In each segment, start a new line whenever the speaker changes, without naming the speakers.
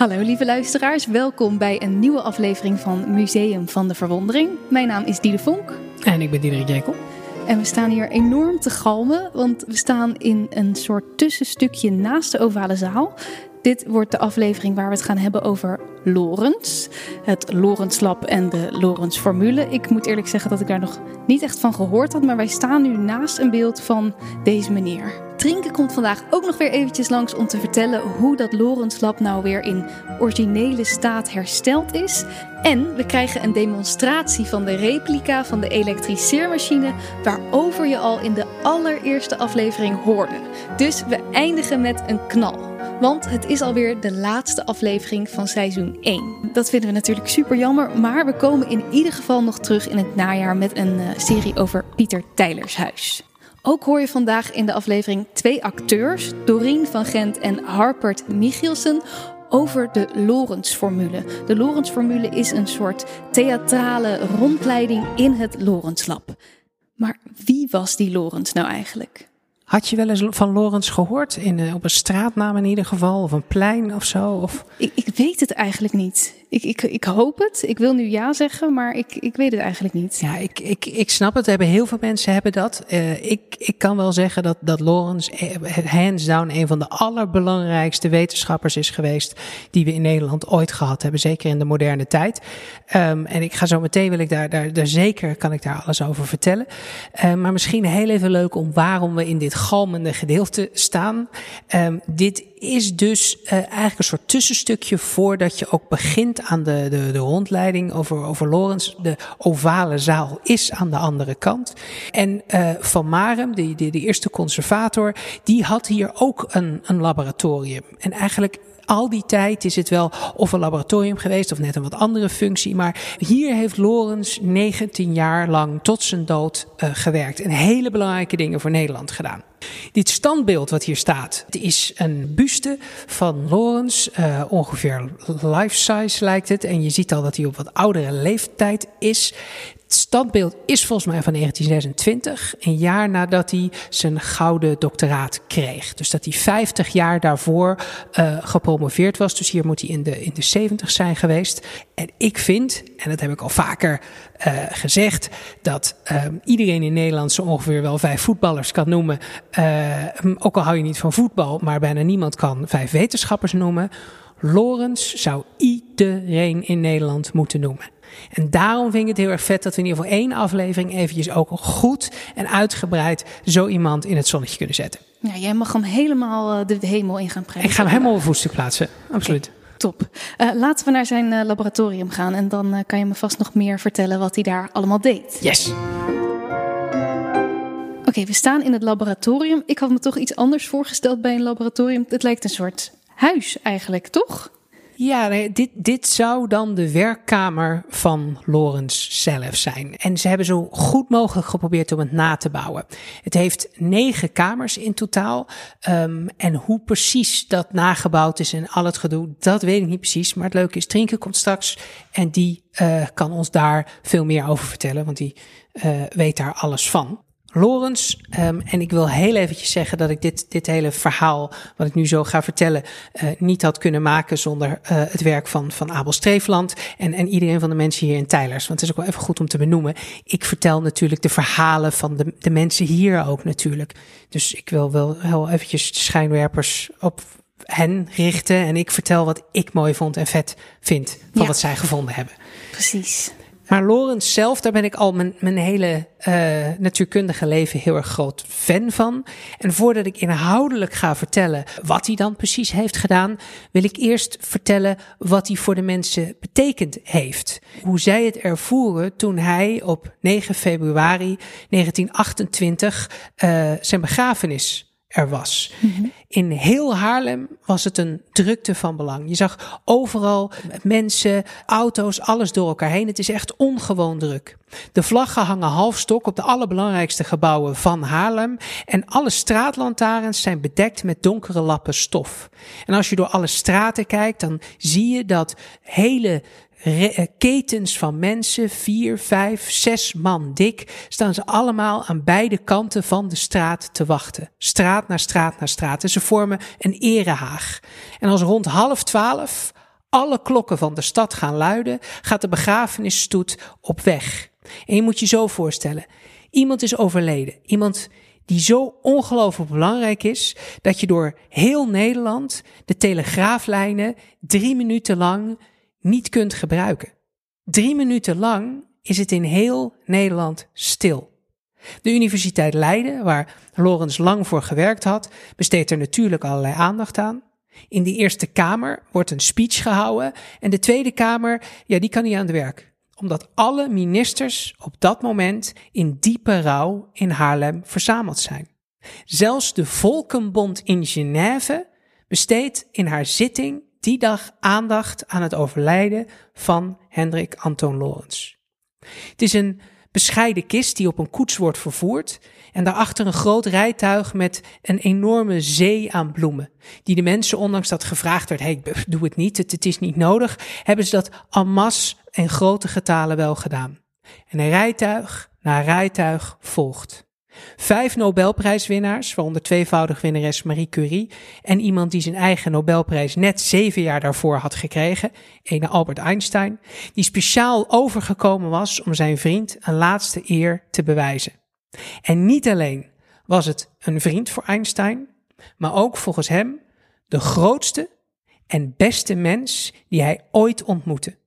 Hallo lieve luisteraars, welkom bij een nieuwe aflevering van Museum van de Verwondering. Mijn naam is Diede Vonk.
En ik ben Diederik Jekel.
En we staan hier enorm te galmen, want we staan in een soort tussenstukje naast de ovale zaal. Dit wordt de aflevering waar we het gaan hebben over Lorens. Het Lorens Lab en de Lorens Formule. Ik moet eerlijk zeggen dat ik daar nog niet echt van gehoord had. Maar wij staan nu naast een beeld van deze meneer. Trinken komt vandaag ook nog weer eventjes langs om te vertellen hoe dat Lorens Lab nou weer in originele staat hersteld is. En we krijgen een demonstratie van de replica van de elektriceermachine waarover je al in de allereerste aflevering hoorde. Dus we eindigen met een knal. Want het is alweer de laatste aflevering van seizoen 1. Dat vinden we natuurlijk super jammer, maar we komen in ieder geval nog terug in het najaar met een uh, serie over Pieter Tijlershuis. Ook hoor je vandaag in de aflevering twee acteurs, Doreen van Gent en Harpert Michielsen, over de Lorentz-formule. De Lorentz-formule is een soort theatrale rondleiding in het Lorentz-lab. Maar wie was die Lorentz nou eigenlijk?
Had je wel eens van Lorenz gehoord? In, uh, op een straatnaam in ieder geval? Of een plein of zo? Of...
Ik, ik weet het eigenlijk niet. Ik, ik, ik hoop het. Ik wil nu ja zeggen, maar ik, ik weet het eigenlijk niet.
Ja, ik, ik, ik snap het. Hebben heel veel mensen hebben dat. Uh, ik, ik kan wel zeggen dat, dat Lorenz eh, hands down een van de allerbelangrijkste wetenschappers is geweest die we in Nederland ooit gehad hebben. Zeker in de moderne tijd. Um, en ik ga zo meteen wil ik daar, daar, daar zeker kan ik daar alles over vertellen. Uh, maar misschien heel even leuk om waarom we in dit galmende gedeelte staan. Um, dit is dus uh, eigenlijk een soort tussenstukje voordat je ook begint aan de, de, de rondleiding over, over Lorenz. De ovale zaal is aan de andere kant. En uh, Van Marem, de, de, de eerste conservator, die had hier ook een, een laboratorium. En eigenlijk al die tijd is het wel of een laboratorium geweest of net een wat andere functie. Maar hier heeft Lorenz 19 jaar lang tot zijn dood uh, gewerkt. En hele belangrijke dingen voor Nederland gedaan. Dit standbeeld wat hier staat, het is een buste van Lorenz, uh, ongeveer life size lijkt het. En je ziet al dat hij op wat oudere leeftijd is. Het standbeeld is volgens mij van 1926, een jaar nadat hij zijn gouden doctoraat kreeg. Dus dat hij 50 jaar daarvoor uh, gepromoveerd was. Dus hier moet hij in de, in de 70 zijn geweest. En ik vind, en dat heb ik al vaker uh, gezegd, dat uh, iedereen in Nederland zo ongeveer wel vijf voetballers kan noemen. Uh, ook al hou je niet van voetbal, maar bijna niemand kan vijf wetenschappers noemen. Lorenz zou iedereen in Nederland moeten noemen. En daarom vind ik het heel erg vet dat we in ieder geval één aflevering eventjes ook goed en uitgebreid zo iemand in het zonnetje kunnen zetten.
Ja, jij mag hem helemaal de hemel in gaan prijzen.
Ik ga hem helemaal op voetstuk plaatsen, absoluut. Okay.
Top. Uh, laten we naar zijn uh, laboratorium gaan en dan uh, kan je me vast nog meer vertellen wat hij daar allemaal deed.
Yes.
Oké, okay, we staan in het laboratorium. Ik had me toch iets anders voorgesteld bij een laboratorium. Het lijkt een soort huis eigenlijk, toch?
Ja, dit, dit zou dan de werkkamer van Lorenz zelf zijn. En ze hebben zo goed mogelijk geprobeerd om het na te bouwen. Het heeft negen kamers in totaal. Um, en hoe precies dat nagebouwd is en al het gedoe, dat weet ik niet precies. Maar het leuke is, Trinken komt straks en die uh, kan ons daar veel meer over vertellen, want die uh, weet daar alles van. Lorenz, um, en ik wil heel eventjes zeggen dat ik dit, dit hele verhaal, wat ik nu zo ga vertellen, uh, niet had kunnen maken zonder uh, het werk van, van Abel Streefland en, en iedereen van de mensen hier in Tijlers. Want het is ook wel even goed om te benoemen. Ik vertel natuurlijk de verhalen van de, de mensen hier ook natuurlijk. Dus ik wil wel heel eventjes de schijnwerpers op hen richten en ik vertel wat ik mooi vond en vet vind van ja. wat zij gevonden hebben.
Precies.
Maar Lorenz zelf, daar ben ik al mijn, mijn hele uh, natuurkundige leven heel erg groot fan van. En voordat ik inhoudelijk ga vertellen wat hij dan precies heeft gedaan, wil ik eerst vertellen wat hij voor de mensen betekend heeft. Hoe zij het ervoeren toen hij op 9 februari 1928 uh, zijn begrafenis er was. Mm-hmm. In heel Haarlem was het een drukte van belang. Je zag overal mensen, auto's, alles door elkaar heen. Het is echt ongewoon druk. De vlaggen hangen halfstok op de allerbelangrijkste gebouwen van Haarlem. En alle straatlantaarns zijn bedekt met donkere lappen stof. En als je door alle straten kijkt, dan zie je dat hele ketens van mensen, vier, vijf, zes man dik, staan ze allemaal aan beide kanten van de straat te wachten. Straat naar straat naar straat. En ze vormen een erehaag. En als rond half twaalf alle klokken van de stad gaan luiden, gaat de begrafenisstoet op weg. En je moet je zo voorstellen: iemand is overleden. Iemand die zo ongelooflijk belangrijk is dat je door heel Nederland de telegraaflijnen drie minuten lang niet kunt gebruiken. Drie minuten lang is het in heel Nederland stil. De Universiteit Leiden, waar Lorenz lang voor gewerkt had, besteedt er natuurlijk allerlei aandacht aan. In de Eerste Kamer wordt een speech gehouden en de Tweede Kamer, ja, die kan niet aan het werk. Omdat alle ministers op dat moment in diepe rouw in Haarlem verzameld zijn. Zelfs de Volkenbond in Genève besteedt in haar zitting die dag aandacht aan het overlijden van Hendrik Antoon Lorens. Het is een bescheiden kist die op een koets wordt vervoerd en daarachter een groot rijtuig met een enorme zee aan bloemen. Die de mensen, ondanks dat gevraagd werd, hey, doe het niet, het, het is niet nodig, hebben ze dat en masse en grote getalen wel gedaan. En een rijtuig na rijtuig volgt. Vijf Nobelprijswinnaars, waaronder tweevoudig winnares Marie Curie en iemand die zijn eigen Nobelprijs net zeven jaar daarvoor had gekregen, ene Albert Einstein, die speciaal overgekomen was om zijn vriend een laatste eer te bewijzen. En niet alleen was het een vriend voor Einstein, maar ook volgens hem de grootste en beste mens die hij ooit ontmoette.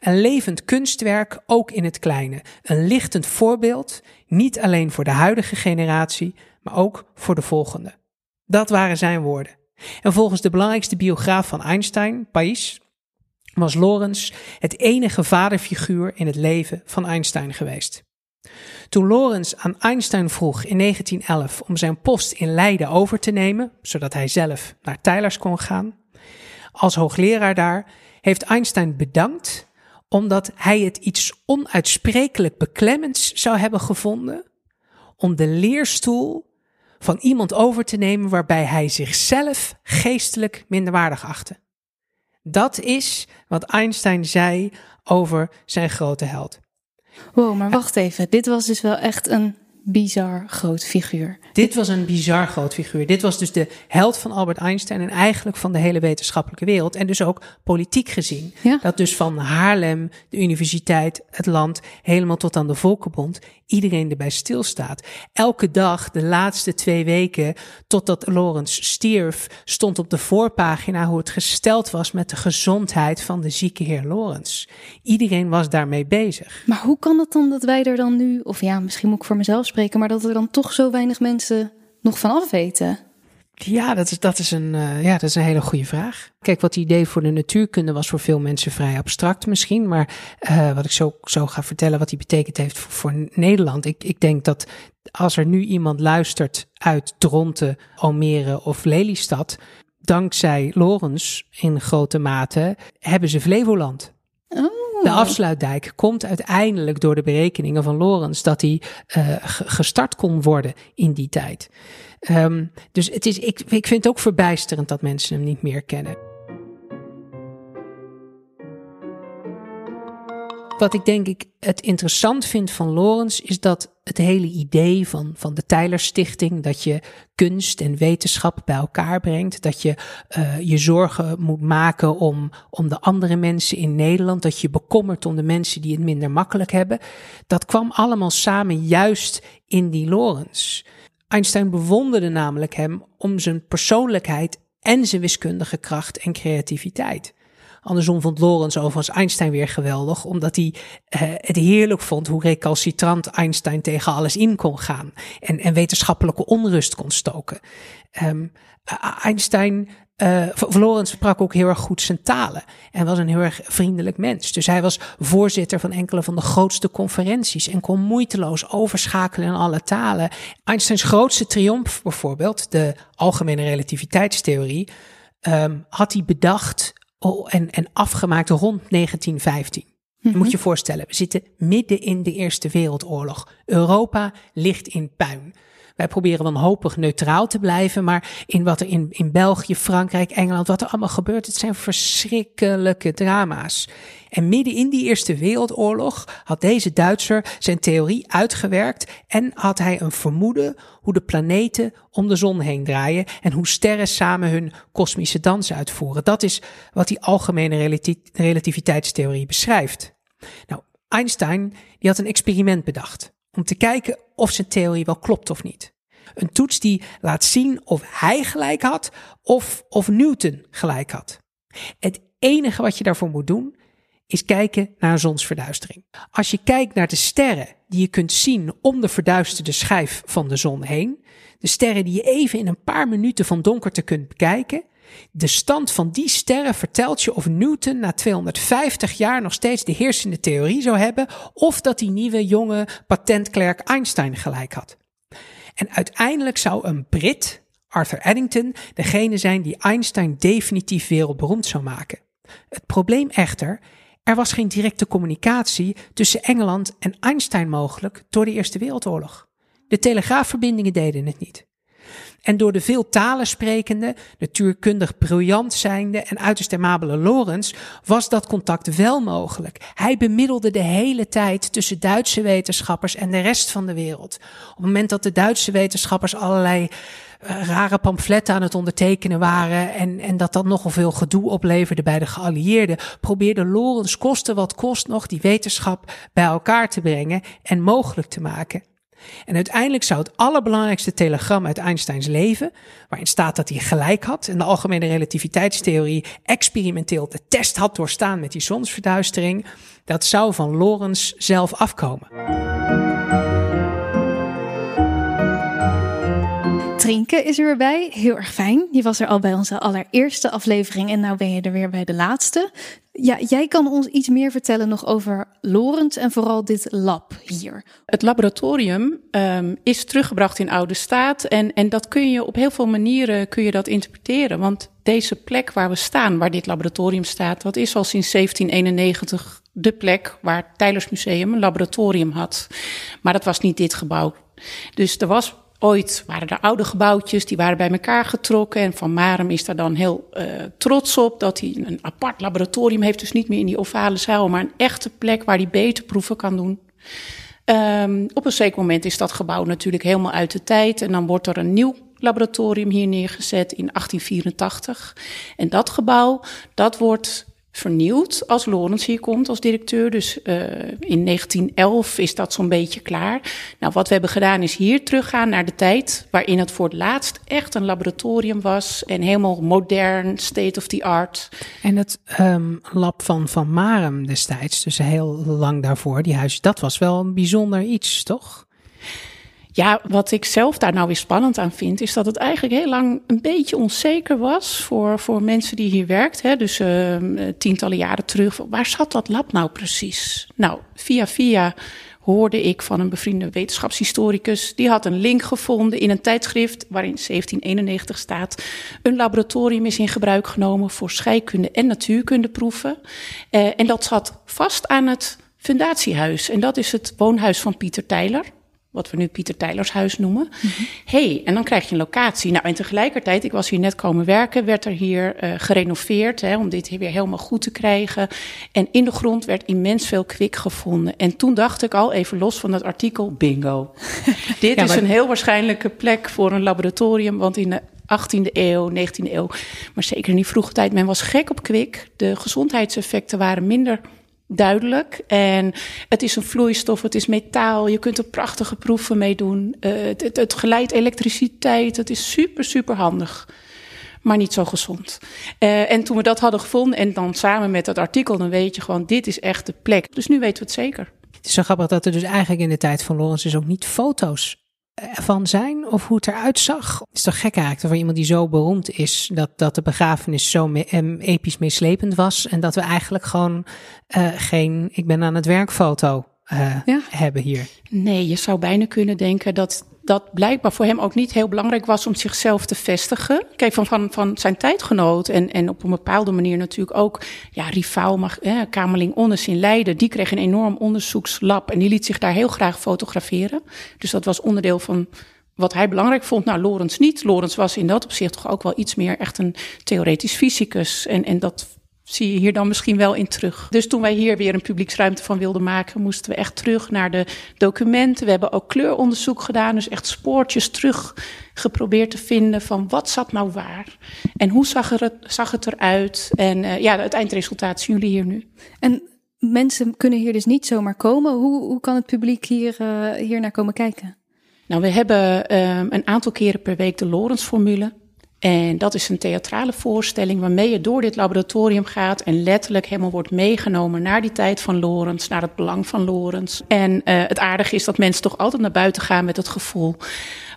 Een levend kunstwerk ook in het kleine. Een lichtend voorbeeld, niet alleen voor de huidige generatie, maar ook voor de volgende. Dat waren zijn woorden. En volgens de belangrijkste biograaf van Einstein, Pais, was Lorenz het enige vaderfiguur in het leven van Einstein geweest. Toen Lorenz aan Einstein vroeg in 1911 om zijn post in Leiden over te nemen, zodat hij zelf naar Tylers kon gaan, als hoogleraar daar, heeft Einstein bedankt omdat hij het iets onuitsprekelijk beklemmends zou hebben gevonden om de leerstoel van iemand over te nemen waarbij hij zichzelf geestelijk minderwaardig achtte. Dat is wat Einstein zei over zijn grote held.
Wow, maar wacht even. Dit was dus wel echt een bizar groot figuur.
Dit was een bizar groot figuur. Dit was dus de held van Albert Einstein en eigenlijk van de hele wetenschappelijke wereld. En dus ook politiek gezien. Ja. Dat dus van Haarlem, de universiteit, het land, helemaal tot aan de Volkenbond, iedereen erbij stilstaat. Elke dag, de laatste twee weken, totdat Lorenz stierf, stond op de voorpagina hoe het gesteld was met de gezondheid van de zieke heer Lorenz. Iedereen was daarmee bezig.
Maar hoe kan het dan dat wij er dan nu, of ja, misschien moet ik voor mezelf spreken, maar dat er dan toch zo weinig mensen nog van af weten?
Ja, dat is, dat, is een, uh, ja, dat is een hele goede vraag. Kijk, wat het idee voor de natuurkunde was voor veel mensen vrij abstract misschien. Maar uh, wat ik zo, zo ga vertellen, wat die betekend heeft voor, voor Nederland. Ik, ik denk dat als er nu iemand luistert uit Dronten, Almere of Lelystad. Dankzij Lorens in grote mate hebben ze Flevoland. Oh. De afsluitdijk komt uiteindelijk door de berekeningen van Lorens dat hij uh, gestart kon worden in die tijd. Um, dus het is, ik, ik vind het ook verbijsterend dat mensen hem niet meer kennen. Wat ik denk ik het interessant vind van Lorenz is dat het hele idee van, van de Tyler Stichting, dat je kunst en wetenschap bij elkaar brengt, dat je uh, je zorgen moet maken om, om de andere mensen in Nederland, dat je bekommert om de mensen die het minder makkelijk hebben, dat kwam allemaal samen juist in die Lorenz. Einstein bewonderde namelijk hem om zijn persoonlijkheid en zijn wiskundige kracht en creativiteit. Andersom vond Lorenz overigens Einstein weer geweldig, omdat hij uh, het heerlijk vond hoe recalcitrant Einstein tegen alles in kon gaan en, en wetenschappelijke onrust kon stoken. Um, Einstein uh, Florens sprak ook heel erg goed zijn talen en was een heel erg vriendelijk mens. Dus hij was voorzitter van enkele van de grootste conferenties en kon moeiteloos overschakelen in alle talen. Einsteins grootste triomf bijvoorbeeld, de algemene relativiteitstheorie, um, had hij bedacht en, en afgemaakt rond 1915. Je moet mhm. je voorstellen, we zitten midden in de Eerste Wereldoorlog. Europa ligt in puin. Wij proberen wanhopig neutraal te blijven, maar in wat er in, in België, Frankrijk, Engeland, wat er allemaal gebeurt, het zijn verschrikkelijke drama's. En midden in die Eerste Wereldoorlog had deze Duitser zijn theorie uitgewerkt en had hij een vermoeden hoe de planeten om de zon heen draaien en hoe sterren samen hun kosmische dans uitvoeren. Dat is wat die algemene relativiteitstheorie beschrijft. Nou, Einstein die had een experiment bedacht om te kijken of zijn theorie wel klopt of niet. Een toets die laat zien of hij gelijk had of, of Newton gelijk had. Het enige wat je daarvoor moet doen is kijken naar een zonsverduistering. Als je kijkt naar de sterren die je kunt zien om de verduisterde schijf van de zon heen, de sterren die je even in een paar minuten van donkerte kunt bekijken, de stand van die sterren vertelt je of Newton na 250 jaar nog steeds de heersende theorie zou hebben, of dat die nieuwe jonge patentklerk Einstein gelijk had. En uiteindelijk zou een Brit, Arthur Eddington, degene zijn die Einstein definitief wereldberoemd zou maken. Het probleem echter, er was geen directe communicatie tussen Engeland en Einstein mogelijk door de Eerste Wereldoorlog. De telegraafverbindingen deden het niet. En door de veel talen sprekende, natuurkundig briljant zijnde en uiterst amabele Lorenz was dat contact wel mogelijk. Hij bemiddelde de hele tijd tussen Duitse wetenschappers en de rest van de wereld. Op het moment dat de Duitse wetenschappers allerlei uh, rare pamfletten aan het ondertekenen waren en, en dat dat nogal veel gedoe opleverde bij de geallieerden, probeerde Lorenz kosten wat kost nog die wetenschap bij elkaar te brengen en mogelijk te maken. En uiteindelijk zou het allerbelangrijkste telegram uit Einsteins leven, waarin staat dat hij gelijk had en de algemene relativiteitstheorie experimenteel de test had doorstaan met die zonsverduistering, dat zou van Lorentz zelf afkomen.
Drinken is er weer bij. Heel erg fijn. Je was er al bij onze allereerste aflevering en nou ben je er weer bij de laatste. Ja, jij kan ons iets meer vertellen nog over Lorentz en vooral dit lab hier.
Het laboratorium um, is teruggebracht in oude staat en, en dat kun je op heel veel manieren kun je dat interpreteren. Want deze plek waar we staan, waar dit laboratorium staat, dat is al sinds 1791 de plek waar Tylers Museum een laboratorium had. Maar dat was niet dit gebouw. Dus er was Ooit waren er oude gebouwtjes, die waren bij elkaar getrokken. En Van Marem is daar dan heel uh, trots op dat hij een apart laboratorium heeft. Dus niet meer in die ovale zaal, maar een echte plek waar hij beter proeven kan doen. Um, op een zeker moment is dat gebouw natuurlijk helemaal uit de tijd. En dan wordt er een nieuw laboratorium hier neergezet in 1884. En dat gebouw, dat wordt vernieuwd als Lorenz hier komt als directeur. Dus uh, in 1911 is dat zo'n beetje klaar. Nou, wat we hebben gedaan is hier teruggaan naar de tijd waarin het voor het laatst echt een laboratorium was en helemaal modern, state of the art.
En het um, lab van Van Marem destijds, dus heel lang daarvoor, die huis, dat was wel een bijzonder iets, toch?
Ja, wat ik zelf daar nou weer spannend aan vind, is dat het eigenlijk heel lang een beetje onzeker was voor, voor mensen die hier werkt. Dus uh, tientallen jaren terug. Waar zat dat lab nou precies? Nou, via via hoorde ik van een bevriende wetenschapshistoricus. Die had een link gevonden in een tijdschrift waarin 1791 staat. Een laboratorium is in gebruik genomen voor scheikunde en natuurkundeproeven. Uh, en dat zat vast aan het fundatiehuis. En dat is het woonhuis van Pieter Tijler wat we nu Pieter Tijlers huis noemen. Mm hey, en dan krijg je een locatie. Nou, en tegelijkertijd, ik was hier net komen werken, werd er hier uh, gerenoveerd hè, om dit hier weer helemaal goed te krijgen. En in de grond werd immens veel kwik gevonden. En toen dacht ik al, even los van dat artikel, bingo. dit is een heel waarschijnlijke plek voor een laboratorium, want in de 18e eeuw, 19e eeuw, maar zeker in die vroege tijd, men was gek op kwik. De gezondheidseffecten waren minder duidelijk. En het is een vloeistof, het is metaal. Je kunt er prachtige proeven mee doen. Uh, het, het, geleidt elektriciteit. Het is super, super handig. Maar niet zo gezond. Uh, en toen we dat hadden gevonden en dan samen met dat artikel, dan weet je gewoon, dit is echt de plek. Dus nu weten we het zeker.
Het is zo grappig dat er dus eigenlijk in de tijd van Lorenz dus ook niet foto's van zijn of hoe het eruit zag. Is toch gek eigenlijk voor iemand die zo beroemd is dat, dat de begrafenis zo me, episch meeslepend was en dat we eigenlijk gewoon uh, geen ik ben aan het werk foto uh, ja. hebben hier.
Nee, je zou bijna kunnen denken dat dat blijkbaar voor hem ook niet heel belangrijk was om zichzelf te vestigen. Kijk, van, van, van zijn tijdgenoot en, en op een bepaalde manier natuurlijk ook, ja, rivaal, mag, eh, Kamerling Onnes in Leiden, die kreeg een enorm onderzoekslab en die liet zich daar heel graag fotograferen. Dus dat was onderdeel van wat hij belangrijk vond. Nou, Lorenz niet. Lorenz was in dat opzicht toch ook wel iets meer echt een theoretisch fysicus. En, en dat zie je hier dan misschien wel in terug. Dus toen wij hier weer een publieksruimte van wilden maken, moesten we echt terug naar de documenten. We hebben ook kleuronderzoek gedaan, dus echt spoortjes terug geprobeerd te vinden van wat zat nou waar en hoe zag, het, zag het eruit. En uh, ja, het eindresultaat zien jullie hier nu.
En mensen kunnen hier dus niet zomaar komen. Hoe, hoe kan het publiek hier, uh, hier naar komen kijken?
Nou, we hebben um, een aantal keren per week de Lorentz-formule. En dat is een theatrale voorstelling waarmee je door dit laboratorium gaat en letterlijk helemaal wordt meegenomen naar die tijd van Lorentz, naar het belang van Lorentz. En uh, het aardige is dat mensen toch altijd naar buiten gaan met het gevoel,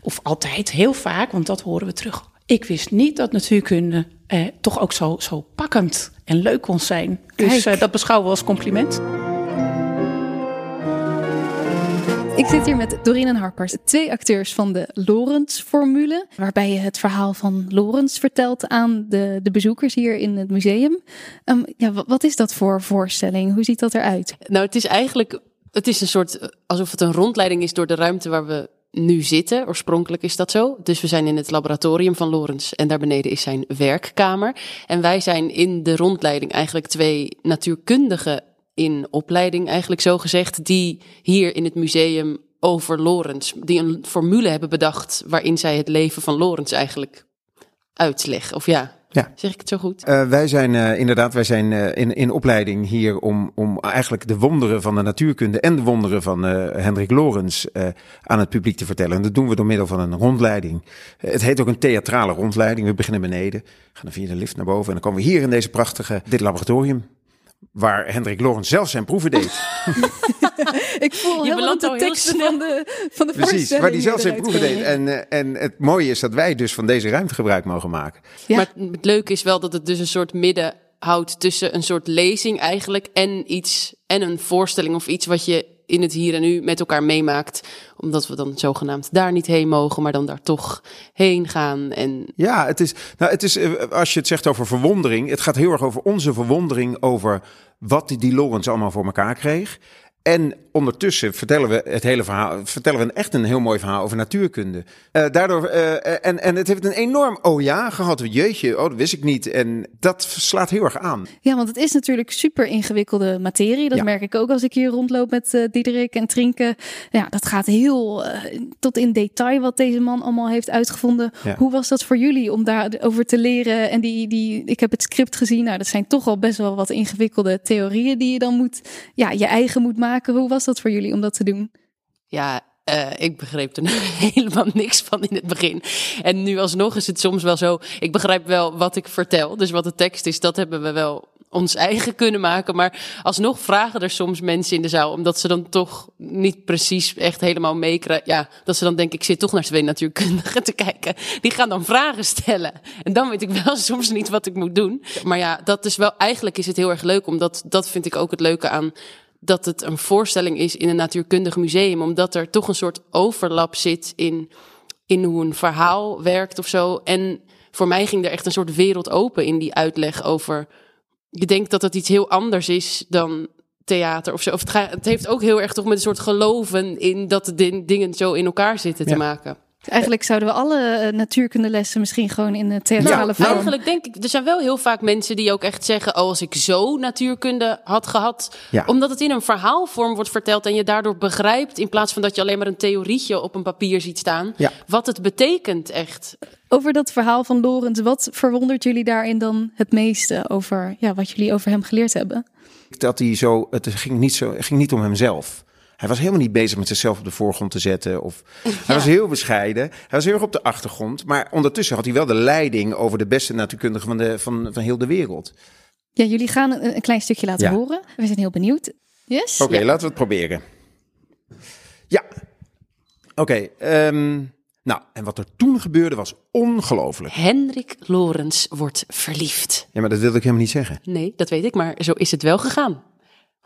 of altijd, heel vaak, want dat horen we terug. Ik wist niet dat natuurkunde eh, toch ook zo, zo pakkend en leuk kon zijn. Dus uh, dat beschouwen we als compliment.
Ik zit hier met Doreen en Harpers, twee acteurs van de Lorentz-formule, waarbij je het verhaal van Lorentz vertelt aan de, de bezoekers hier in het museum. Um, ja, wat is dat voor voorstelling? Hoe ziet dat eruit?
Nou, het is eigenlijk, het is een soort, alsof het een rondleiding is door de ruimte waar we nu zitten. Oorspronkelijk is dat zo. Dus we zijn in het laboratorium van Lorentz en daar beneden is zijn werkkamer. En wij zijn in de rondleiding eigenlijk twee natuurkundige in opleiding, eigenlijk zo gezegd, die hier in het museum over Lorentz, die een formule hebben bedacht waarin zij het leven van Lorentz eigenlijk uitleggen. Of ja, ja. Zeg ik het zo goed?
Uh, wij zijn uh, inderdaad, wij zijn uh, in, in opleiding hier om, om eigenlijk de wonderen van de natuurkunde en de wonderen van Hendrik Lorentz aan het publiek te vertellen. En dat doen we door middel van een rondleiding. het heet ook een theatrale rondleiding. We beginnen beneden, gaan dan via de lift naar boven en dan komen we hier in deze prachtige, dit laboratorium waar Hendrik Lorentz zelf zijn proeven deed.
ik voel je helemaal de teksten van de, van de
Precies, waar hij zelf zijn proeven deed. En, uh, en het mooie is dat wij dus van deze ruimte gebruik mogen maken.
Ja. Maar het leuke is wel dat het dus een soort midden houdt tussen een soort lezing eigenlijk en iets en een voorstelling of iets wat je in het hier en nu met elkaar meemaakt. Omdat we dan zogenaamd daar niet heen mogen, maar dan daar toch heen gaan. En...
Ja, het is, nou, het is, eh, als je het zegt over verwondering, het gaat heel erg over onze verwondering over wat die, die Lawrence allemaal voor elkaar kreeg. En ondertussen vertellen we het hele verhaal, vertellen we echt een heel mooi verhaal over natuurkunde. Uh, daardoor, uh, en, en het heeft een enorm oh ja gehad. Jeetje, oh, dat wist ik niet. En dat slaat heel erg aan.
Ja, want het is natuurlijk super ingewikkelde materie. Dat merk ik ook als ik hier rondloop met uh, Diederik en Trinken. Ja, dat gaat heel tot in detail wat deze man allemaal heeft uitgevonden. Ja. Hoe was dat voor jullie om daarover te leren? En die, die, ik heb het script gezien. Nou, dat zijn toch al best wel wat ingewikkelde theorieën die je dan moet, ja, je eigen moet maken. Hoe was dat voor jullie om dat te doen?
Ja, uh, ik begreep er helemaal niks van in het begin. En nu alsnog is het soms wel zo. Ik begrijp wel wat ik vertel. Dus wat de tekst is, dat hebben we wel ons eigen kunnen maken. Maar alsnog vragen er soms mensen in de zaal, omdat ze dan toch niet precies echt helemaal meekrijgen. Ja, dat ze dan denken, ik zit toch naar twee natuurkundigen te kijken. Die gaan dan vragen stellen. En dan weet ik wel soms niet wat ik moet doen. Maar ja, dat is wel, eigenlijk is het heel erg leuk, omdat dat vind ik ook het leuke aan dat het een voorstelling is in een natuurkundig museum, omdat er toch een soort overlap zit in, in hoe een verhaal werkt of zo. En voor mij ging er echt een soort wereld open in die uitleg over. Je denkt dat het iets heel anders is dan theater of zo. Of het, het heeft ook heel erg toch met een soort geloven in dat de dingen zo in elkaar zitten te maken.
Eigenlijk zouden we alle eh, natuurkundelessen misschien gewoon in de theatrale ja, vorm...
Eigenlijk denk ik, er zijn wel heel vaak mensen die ook echt zeggen... oh, als ik zo natuurkunde had gehad... Ja. omdat het in een verhaalvorm wordt verteld... en je daardoor begrijpt, in plaats van dat je alleen maar een theorietje op een papier ziet staan... Ja. wat het betekent echt.
Over dat verhaal van Lorentz, wat verwondert jullie daarin dan het meeste... over ja, wat jullie over hem geleerd hebben?
Dat hij zo, het ging niet, zo, het ging niet om hemzelf. Hij was helemaal niet bezig met zichzelf op de voorgrond te zetten. Of, Hij was heel bescheiden. Hij was heel erg op de achtergrond. Maar ondertussen had hij wel de leiding over de beste natuurkundigen van, de, van, van heel de wereld.
Ja, jullie gaan een, een klein stukje laten horen. We zijn heel benieuwd. Yes?
Oké, laten we het proberen. Ja. Oké. Okay, ehm, nou, en wat er toen gebeurde was ongelooflijk.
Hendrik Lorens wordt verliefd.
Ja, maar dat wilde ik helemaal niet zeggen.
Nee, dat weet ik, maar zo is het wel gegaan.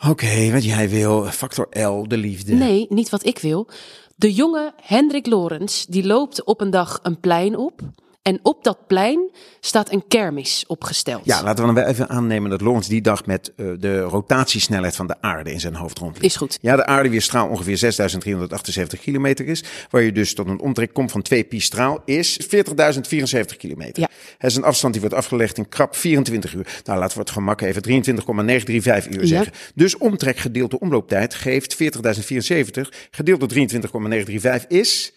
Oké, wat jij wil, factor L, de liefde.
Nee, niet wat ik wil. De jonge Hendrik Lorens, die loopt op een dag een plein op. En op dat plein staat een kermis opgesteld.
Ja, laten we dan wel even aannemen dat Lawrence die dag met uh, de rotatiesnelheid van de aarde in zijn hoofd rondliep.
Is goed.
Ja, de aarde weerstraal ongeveer 6378 kilometer is, waar je dus tot een omtrek komt van 2 pi straal, is 40.074 kilometer.
Ja.
Het is een afstand die wordt afgelegd in krap 24 uur. Nou, laten we het gemak even 23,935 uur zeggen. Ja. Dus omtrek gedeeld door omlooptijd geeft 40.074 gedeeld door 23,935 is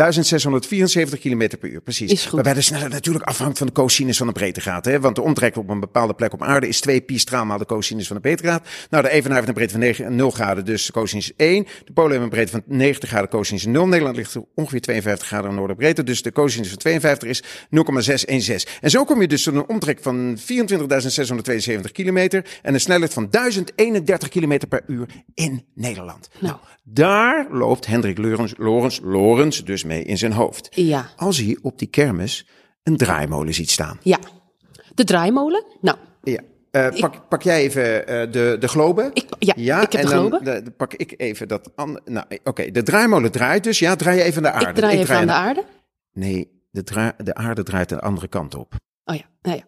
1674 km per uur, precies.
Is goed.
Waarbij de snelheid natuurlijk afhangt van de cosinus van de breedtegraad. Hè? Want de omtrek op een bepaalde plek op aarde is 2 pi straal de cosinus van de breedtegraad. Nou, de evenaar heeft een breedte van 9, 0 graden, dus de cosinus 1. De polen hebben een breedte van 90 graden, cosinus 0. Nederland ligt ongeveer 52 graden noorderbreedte, dus de cosinus van 52 is 0,616. En zo kom je dus tot een omtrek van 24.672 kilometer en een snelheid van 1031 kilometer per uur in Nederland.
Nou.
Daar loopt Hendrik Lorens, Lorens, Lorens dus mee in zijn hoofd.
Ja.
Als hij op die kermis een draaimolen ziet staan.
Ja. De draaimolen? Nou,
Ja. Eh, pak, pak jij even eh, de, de globe?
Ik- ja, ik heb
en
de globe.
de- de- pak ik even dat andere. Nou, oké, de draaimolen draait dus. Ja, draai je even aan de aarde.
ik draai even aan de aarde.
Nee, de, dra- de aarde draait de andere kant op.
Oh ja, nou ja.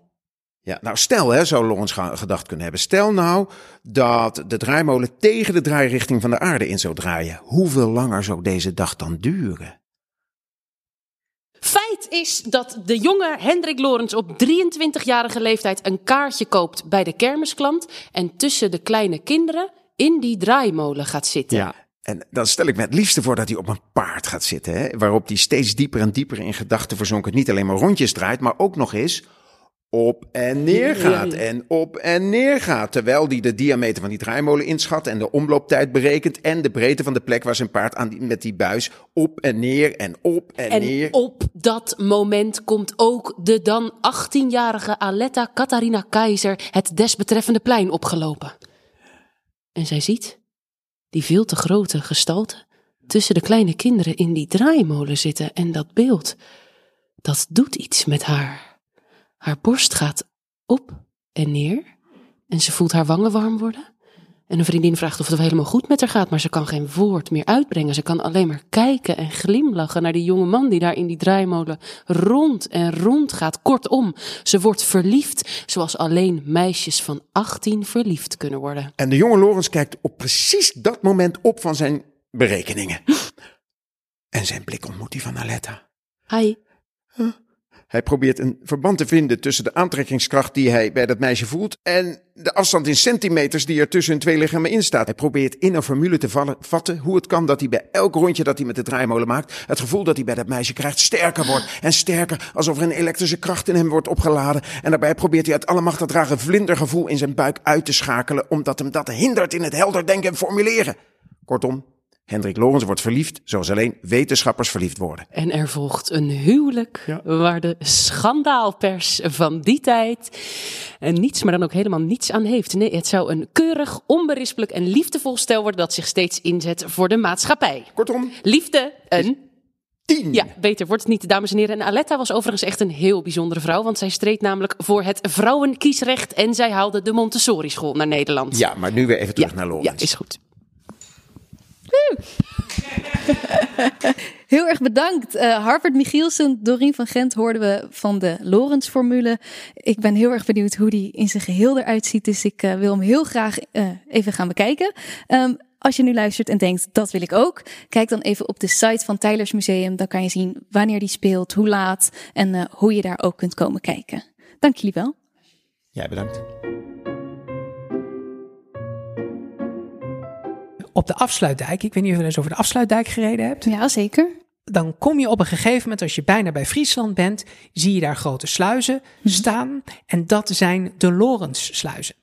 Ja, nou stel, hè, zou Lawrence ga- gedacht kunnen hebben. Stel nou dat de draaimolen tegen de draairichting van de aarde in zou draaien. Hoeveel langer zou deze dag dan duren?
Is dat de jonge Hendrik Lorens op 23-jarige leeftijd een kaartje koopt bij de kermisklant en tussen de kleine kinderen in die draaimolen gaat zitten.
Ja. En dan stel ik me het liefste voor dat hij op een paard gaat zitten. Hè? Waarop hij steeds dieper en dieper in gedachten verzonken niet alleen maar rondjes draait, maar ook nog eens op en neer gaat. En op en neer gaat. Terwijl hij de diameter van die draaimolen inschat en de omlooptijd berekent. En de breedte van de plek waar zijn paard aan die, met die buis op en neer en op en, neer.
En op dat moment komt ook de dan 18-jarige Aletta Catharina Keizer het desbetreffende plein opgelopen. En zij ziet die veel te grote gestalte tussen de kleine kinderen in die draaimolen zitten. En dat beeld, dat doet iets met haar. Haar borst gaat op en neer en ze voelt haar wangen warm worden. En een vriendin vraagt of het wel helemaal goed met haar gaat, maar ze kan geen woord meer uitbrengen. Ze kan alleen maar kijken en glimlachen naar die jonge man die daar in die draaimolen rond en rond gaat. Kortom, ze wordt verliefd zoals alleen meisjes van 18 verliefd kunnen worden.
En de jonge Lorens kijkt op precies dat moment op van zijn berekeningen. En zijn blik ontmoet die van Aletta.
Hi.
Hij probeert een verband te vinden tussen de aantrekkingskracht die hij bij dat meisje voelt en de afstand in centimeters die er tussen hun twee lichamen in staat. Hij probeert in een formule te vallen, vatten hoe het kan dat hij bij elk rondje dat hij met de draaimolen maakt, het gevoel dat hij bij dat meisje krijgt sterker wordt en sterker, alsof er een elektrische kracht in hem wordt opgeladen. En daarbij probeert hij uit alle macht dat rare vlindergevoel in zijn buik uit te schakelen, omdat hem dat hindert in het helder denken en formuleren. Kortom, Hendrik Lorens wordt verliefd zoals alleen wetenschappers verliefd worden.
En er volgt een huwelijk waar de schandaalpers van die tijd en niets, maar dan ook helemaal niets aan heeft. Nee, het zou een keurig, onberispelijk en liefdevol stel worden dat zich steeds inzet voor de maatschappij.
Kortom,
Liefde, een
tien.
Ja, beter wordt het niet, dames en heren. En Aletta was overigens echt een heel bijzondere vrouw, want zij streed namelijk voor het vrouwenkiesrecht en zij haalde de Montessori-school naar Nederland.
Ja, maar nu weer even terug
ja,
naar
ja,
Lorens.
is goed.
Heel erg bedankt. Eh Harvard Michielsen, Dorien van Gent hoorden we van de Lorentz-formule. Ik ben heel erg benieuwd hoe die in zijn geheel eruit ziet. Dus ik eh, wil hem heel graag eh, even gaan bekijken. Ehm, als je nu luistert en denkt, dat wil ik ook. Kijk dan even op de site van Tylers Museum. Dan kan je zien wanneer die speelt, hoe laat en hoe je daar ook kunt komen kijken. Dank jullie wel.
Jij bedankt.
Op de afsluitdijk, ik weet niet of je eens over de afsluitdijk gereden hebt.
Ja, zeker.
Dan kom je op een gegeven moment, als je bijna bij Friesland bent, zie je daar grote sluizen staan. En dat zijn de Lorenz-sluizen.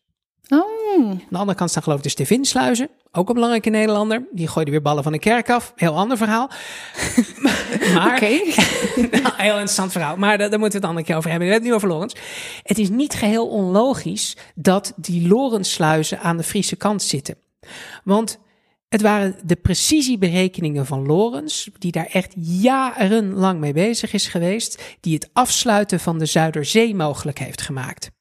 Oh,
Aan de andere kant staan geloof ik de Stevinsluizen. Ook een belangrijke Nederlander. Die gooide weer ballen van de kerk af. Heel ander verhaal. maar,
oké.
Nou, heel interessant verhaal. Maar daar, daar moeten we het een andere keer over hebben. We hebben het nu over Lorens. Het is niet geheel onlogisch dat die Lorenz-sluizen aan de Friese kant zitten. Want het waren de precisieberekeningen van Lorentz, die daar echt jarenlang mee bezig is geweest, die het afsluiten van de Zuiderzee mogelijk heeft gemaakt.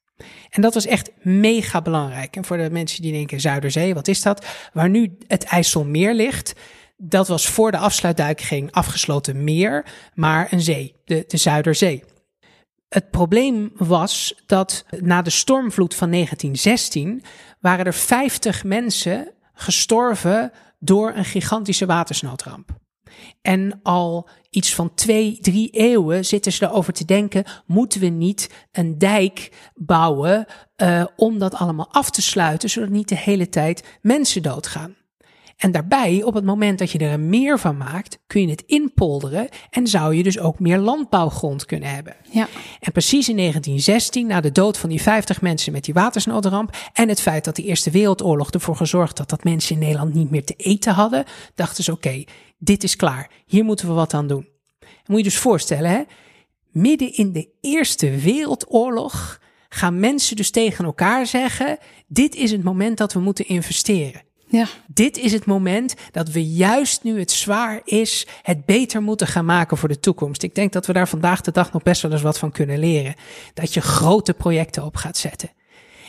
En dat was echt mega belangrijk. En voor de mensen die denken, Zuiderzee, wat is dat? Waar nu het IJsselmeer ligt, Dat was voor de afsluitdijk geen afgesloten meer, maar een zee, de, de Zuiderzee. Het probleem was dat na de stormvloed van 1916 waren er 50 mensen gestorven door een gigantische watersnoodramp. En al iets van twee, drie eeuwen zitten ze erover te denken: moeten we niet een dijk bouwen uh, om dat allemaal af te sluiten, zodat niet de hele tijd mensen doodgaan? En daarbij, op het moment dat je er meer van maakt, kun je het inpolderen en zou je dus ook meer landbouwgrond kunnen hebben.
Ja.
En precies in 1916, na de dood van die 50 mensen met die watersnoodramp en het feit dat de Eerste Wereldoorlog ervoor gezorgd had dat mensen in Nederland niet meer te eten hadden, dachten ze: oké, dit is klaar, hier moeten we wat aan doen. moet je dus voorstellen, hè? midden in de Eerste Wereldoorlog gaan mensen dus tegen elkaar zeggen: dit is het moment dat we moeten investeren.
Ja.
Dit is het moment dat we juist nu het zwaar is, het beter moeten gaan maken voor de toekomst. Ik denk dat we daar vandaag de dag nog best wel eens wat van kunnen leren. Dat je grote projecten op gaat zetten.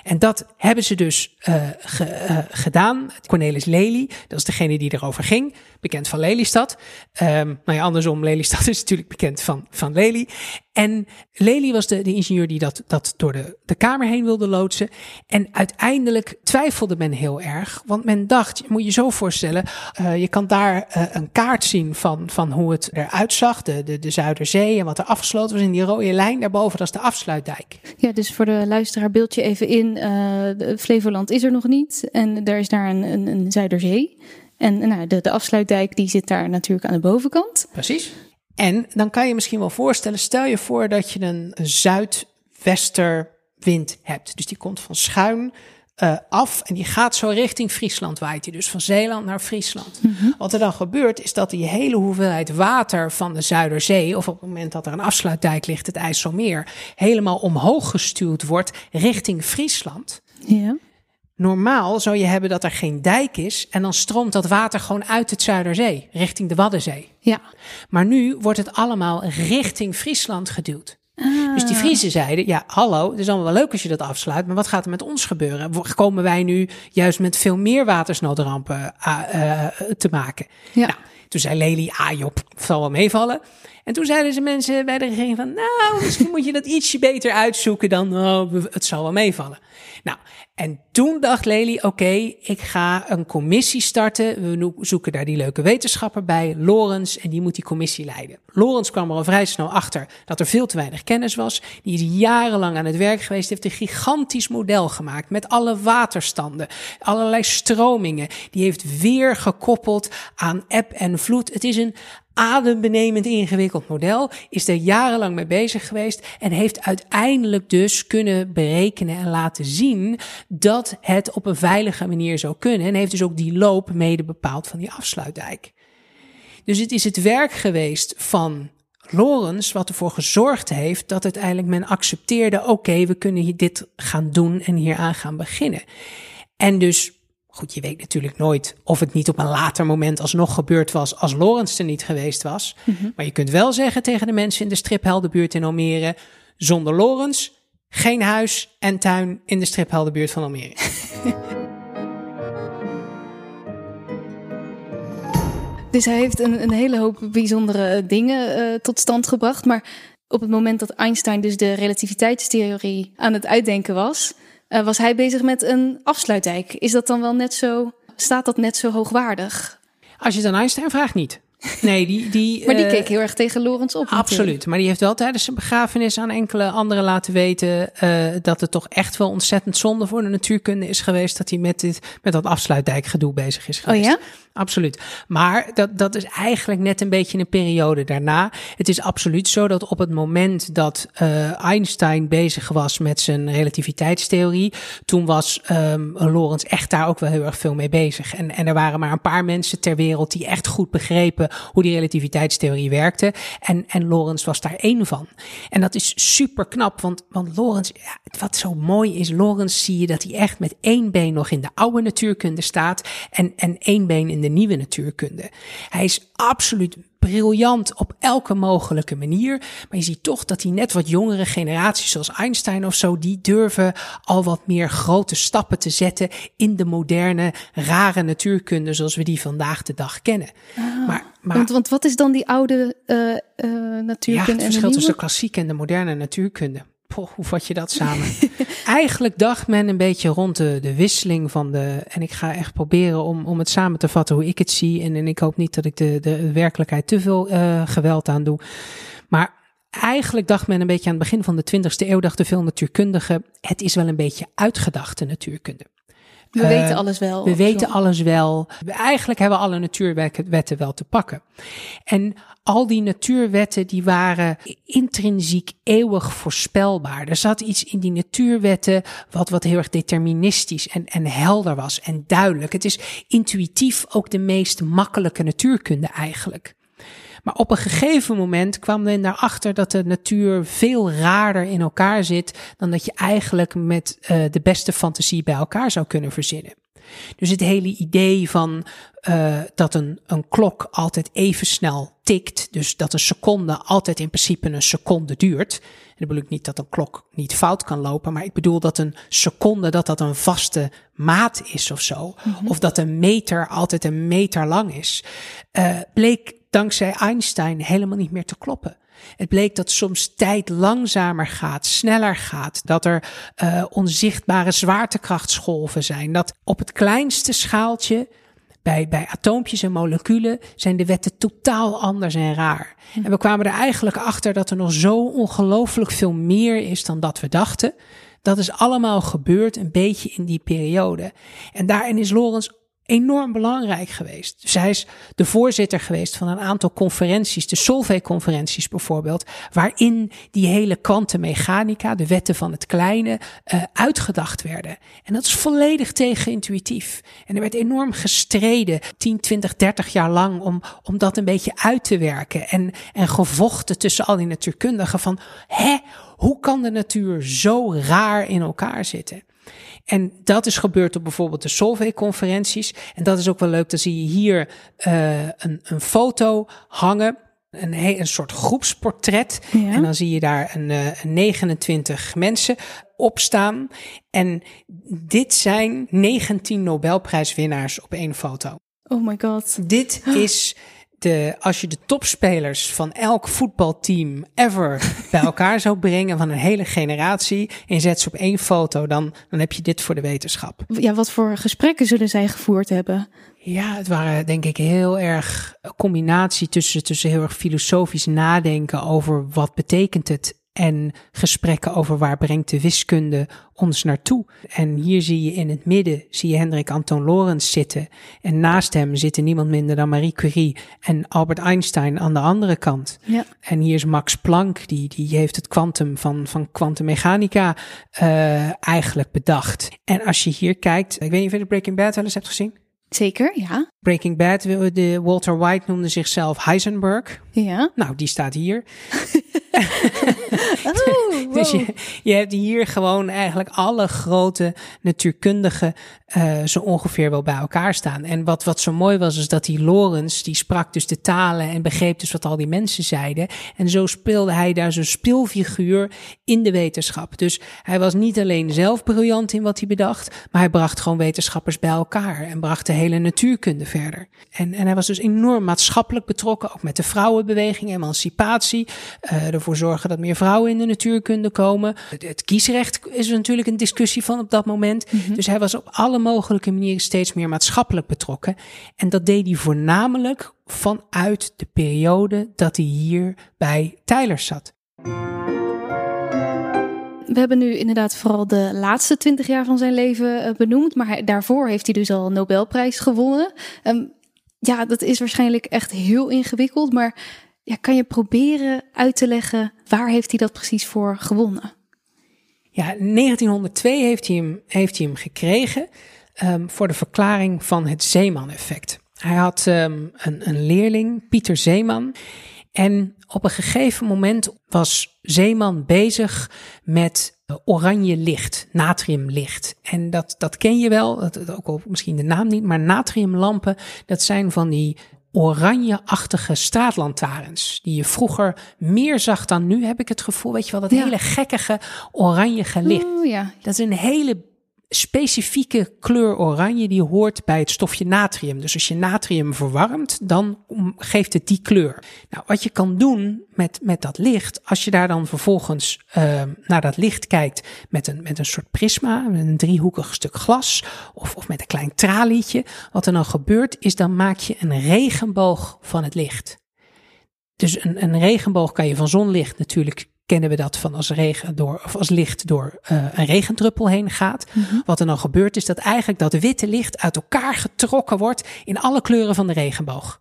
En dat hebben ze dus uh, ge, gedaan. Cornelis Lely, dat is degene die erover ging, bekend van Lelystad. Um, nou ja, andersom, Lelystad is natuurlijk bekend van, van Lely. En Lely was de, de ingenieur die dat, dat door de, de Kamer heen wilde loodsen. En uiteindelijk twijfelde men heel erg, want men dacht, je moet je zo voorstellen, uh, je kan daar uh, een kaart zien van, van hoe het eruit zag, de, de, de Zuiderzee en wat er afgesloten was in die rode lijn daarboven, dat is de afsluitdijk.
Ja, dus voor de luisteraar beeld je even in, uh, Flevoland is er nog niet en er is daar een, een, een Zuiderzee. En nou, de, de afsluitdijk die zit daar natuurlijk aan de bovenkant.
Precies. En dan kan je misschien wel voorstellen, stel je voor dat je een zuidwesterwind hebt. Dus die komt van schuin uh, af en die gaat zo richting Friesland waait hij. Dus van Zeeland naar Friesland.
Mhm.
Wat er dan gebeurt is dat die hele hoeveelheid water van de Zuiderzee... of op het moment dat er een afsluitdijk ligt, het IJsselmeer... helemaal omhoog gestuurd wordt richting Friesland.
Ja.
Normaal zou je hebben dat er geen dijk is en dan stroomt dat water gewoon uit het Zuiderzee, richting de Waddenzee.
Ja.
Maar nu wordt het allemaal richting Friesland geduwd.
Ah.
Dus die Friesen zeiden, ja hallo, het is allemaal wel leuk als je dat afsluit, maar wat gaat er met ons gebeuren? Komen wij nu juist met veel meer watersnoodrampen uh, uh, te maken?
Ja.
Nou, toen zei Lely, ah het zal wel meevallen. En toen zeiden ze mensen bij de regering van, nou, misschien moet je dat ietsje beter uitzoeken dan, oh, het zal wel meevallen. Nou, en toen dacht Lely, oké, ik ga een commissie starten. We zoeken daar die leuke wetenschapper bij, Lorenz, en die moet die commissie leiden. Lorenz kwam er al vrij snel achter dat er veel te weinig kennis was. Die is jarenlang aan het werk geweest, heeft een gigantisch model gemaakt met alle waterstanden, allerlei stromingen. Die heeft weer gekoppeld aan eb en vloed. Het is een adembenemend ingewikkeld model, is er jarenlang mee bezig geweest en heeft uiteindelijk dus kunnen berekenen en laten zien dat het op een veilige manier zou kunnen. En heeft dus ook die loop mede bepaald van die afsluitdijk. Dus het is het werk geweest van Lorenz wat ervoor gezorgd heeft dat uiteindelijk men accepteerde: oké, we kunnen dit gaan doen en hieraan gaan beginnen. En dus Goed, je weet natuurlijk nooit of het niet op een later moment alsnog gebeurd was als Lorenz er niet geweest was.
Mm -hmm.
Maar je kunt wel zeggen tegen de mensen in de stripheldenbuurt in Almere, zonder Lorenz geen huis en tuin in de stripheldenbuurt van Almere.
dus hij heeft een, een hele hoop bijzondere dingen uh, tot stand gebracht. Maar op het moment dat Einstein dus de relativiteitstheorie aan het uitdenken was, uh, was hij bezig met een afsluitdijk. Is dat dan wel net zo, staat dat net zo hoogwaardig?
Als je het aan Einstein vraagt, niet. Nee, die, die,
maar die
uh,
keek heel erg tegen Lorenz op.
Absoluut.
Natuurlijk.
Maar die heeft wel tijdens zijn begrafenis aan enkele anderen laten weten uh, dat het toch echt wel ontzettend zonde voor de natuurkunde is geweest dat hij met, dit, met dat afsluitdijkgedoe bezig is geweest.
Oh ja?
Absoluut. Maar dat, dat is eigenlijk net een beetje een periode daarna. Het is absoluut zo dat op het moment dat uh, Einstein bezig was met zijn relativiteitstheorie, toen was um, Lorenz echt daar ook wel heel erg veel mee bezig. En, en er waren maar een paar mensen ter wereld die echt goed begrepen hoe die relativiteitstheorie werkte. En, en Lorenz was daar één van. En dat is super knap, want, want Lorenz, ja, wat zo mooi is, Lorenz zie je dat hij echt met één been nog in de oude natuurkunde staat en, en één been in de nieuwe natuurkunde. Hij is absoluut briljant op elke mogelijke manier. Maar je ziet toch dat die net wat jongere generaties, zoals Einstein of zo, die durven al wat meer grote stappen te zetten in de moderne, rare natuurkunde zoals we die vandaag de dag kennen.
Ah, maar, maar, want, want wat is dan die oude uh, uh, natuurkunde? Ja,
het verschil tussen de klassieke en de moderne natuurkunde. Poh, hoe vat je dat samen? Eigenlijk dacht men een beetje rond de, de wisseling van de. En ik ga echt proberen om, om het samen te vatten hoe ik het zie. En, en ik hoop niet dat ik de, de werkelijkheid te veel uh, geweld aan doe. Maar eigenlijk dacht men een beetje aan het begin van de 20e eeuw, dachten veel natuurkundigen, het is wel een beetje uitgedachte natuurkunde.
We uh, weten alles wel.
We weten zo. alles wel. We, eigenlijk hebben we alle natuurwetten wel te pakken. En al die natuurwetten die waren intrinsiek eeuwig voorspelbaar. Er zat iets in die natuurwetten wat, wat heel erg deterministisch en, en helder was en duidelijk. Het is intuïtief ook de meest makkelijke natuurkunde eigenlijk. Maar op een gegeven moment kwam men daarachter dat de natuur veel raarder in elkaar zit dan dat je eigenlijk met uh, de beste fantasie bij elkaar zou kunnen verzinnen. Dus het hele idee van uh, dat een, een klok altijd even snel tikt, dus dat een seconde altijd in principe een seconde duurt. En dat bedoel ik niet dat een klok niet fout kan lopen, maar ik bedoel dat een seconde dat dat een vaste maat is of zo. Mm -hmm. Of dat een meter altijd een meter lang is. Uh, bleek dankzij Einstein helemaal niet meer te kloppen. Het bleek dat soms tijd langzamer gaat, sneller gaat, dat er uh, onzichtbare zwaartekrachtsgolven zijn, dat op het kleinste schaaltje bij, bij atoompjes en moleculen zijn de wetten totaal anders en raar. En we kwamen er eigenlijk achter dat er nog zo ongelooflijk veel meer is dan dat we dachten. Dat is allemaal gebeurd een beetje in die periode. En daarin is Lorenz enorm belangrijk geweest. Dus hij is de voorzitter geweest van een aantal conferenties, de Solvay-conferenties bijvoorbeeld, waarin die hele kwantummechanica, de wetten van het kleine, uh, uitgedacht werden. En dat is volledig tegenintuïtief. En er werd enorm gestreden, 10, 20, 30 jaar lang, om, om dat een beetje uit te werken. En, en gevochten tussen al die natuurkundigen van, hè, hoe kan de natuur zo raar in elkaar zitten? En dat is gebeurd op bijvoorbeeld de Solvay-conferenties. En dat is ook wel leuk. Dan zie je hier uh, een, een foto hangen. Een, een soort groepsportret. Ja. En dan zie je daar een, uh, een 29 mensen op staan. En dit zijn 19 Nobelprijswinnaars op één foto.
Oh my god.
Dit is de, als je de topspelers van elk voetbalteam ever bij elkaar zou brengen, van een hele generatie, en zet ze op één foto, dan, dan heb je dit voor de wetenschap.
Ja, wat voor gesprekken zullen zij gevoerd hebben?
Ja, het waren denk ik heel erg een combinatie tussen, tussen heel erg filosofisch nadenken over wat betekent het en gesprekken over waar brengt de wiskunde ons naartoe. En hier zie je in het midden, zie je Hendrik Anton Lorentz zitten. En naast hem zitten niemand minder dan Marie Curie en Albert Einstein aan de andere kant.
Ja.
En hier is Max Planck, die, die heeft het kwantum van, van kwantummechanica uh, eigenlijk bedacht. En als je hier kijkt, ik weet niet of je de Breaking Bad wel eens hebt gezien.
Zeker, ja.
Breaking Bad, de Walter White noemde zichzelf Heisenberg.
Ja.
Nou, die staat hier. oh, wow. Dus je, je hebt hier gewoon eigenlijk alle grote natuurkundigen uh, zo ongeveer wel bij elkaar staan. En wat, wat zo mooi was, is dat die Lorenz, die sprak dus de talen en begreep dus wat al die mensen zeiden. En zo speelde hij daar zo'n speelfiguur in de wetenschap. Dus hij was niet alleen zelf briljant in wat hij bedacht, maar hij bracht gewoon wetenschappers bij elkaar en bracht de hele natuurkunde verder. En, en hij was dus enorm maatschappelijk betrokken, ook met de vrouwenbeweging, emancipatie, uh, ervoor zorgen dat meer vrouwen in de natuurkunde komen. Het, het kiesrecht is natuurlijk een discussie van op dat moment. Mm -hmm. Dus hij was op alle mogelijke manieren steeds meer maatschappelijk betrokken. En dat deed hij voornamelijk vanuit de periode dat hij hier bij Tyler zat.
We hebben nu inderdaad vooral de laatste twintig jaar van zijn leven benoemd. Maar hij, daarvoor heeft hij dus al een Nobelprijs gewonnen. Um, ja, dat is waarschijnlijk echt heel ingewikkeld. Maar ja, kan je proberen uit te leggen waar heeft hij dat precies voor gewonnen?
Ja, in 1902 heeft hij hem, heeft hij hem gekregen um, voor de verklaring van het Zeeman-effect. Hij had um, een, een leerling, Pieter Zeeman. En op een gegeven moment was Zeeman bezig met oranje licht, natriumlicht. En dat, dat ken je wel, dat, ook al misschien de naam niet, maar natriumlampen, dat zijn van die oranjeachtige straatlantaarns. Die je vroeger meer zag dan nu, heb ik het gevoel. Weet je wel, dat
Ja.
hele gekkige oranje licht.
Oh ja.
Dat is een hele specifieke kleur oranje die hoort bij het stofje natrium. Dus als je natrium verwarmt, dan geeft het die kleur. Nou, wat je kan doen met, met dat licht, als je daar dan vervolgens eh, naar dat licht kijkt met een, met een soort prisma, met een driehoekig stuk glas of, of met een klein tralietje, wat er dan gebeurt is dan maak je een regenboog van het licht. Dus een, een regenboog kan je van zonlicht natuurlijk kennen we dat van als regen door of als licht door eh, een regendruppel heen gaat. Wat er dan gebeurt is dat eigenlijk dat witte licht uit elkaar getrokken wordt in alle kleuren van de regenboog.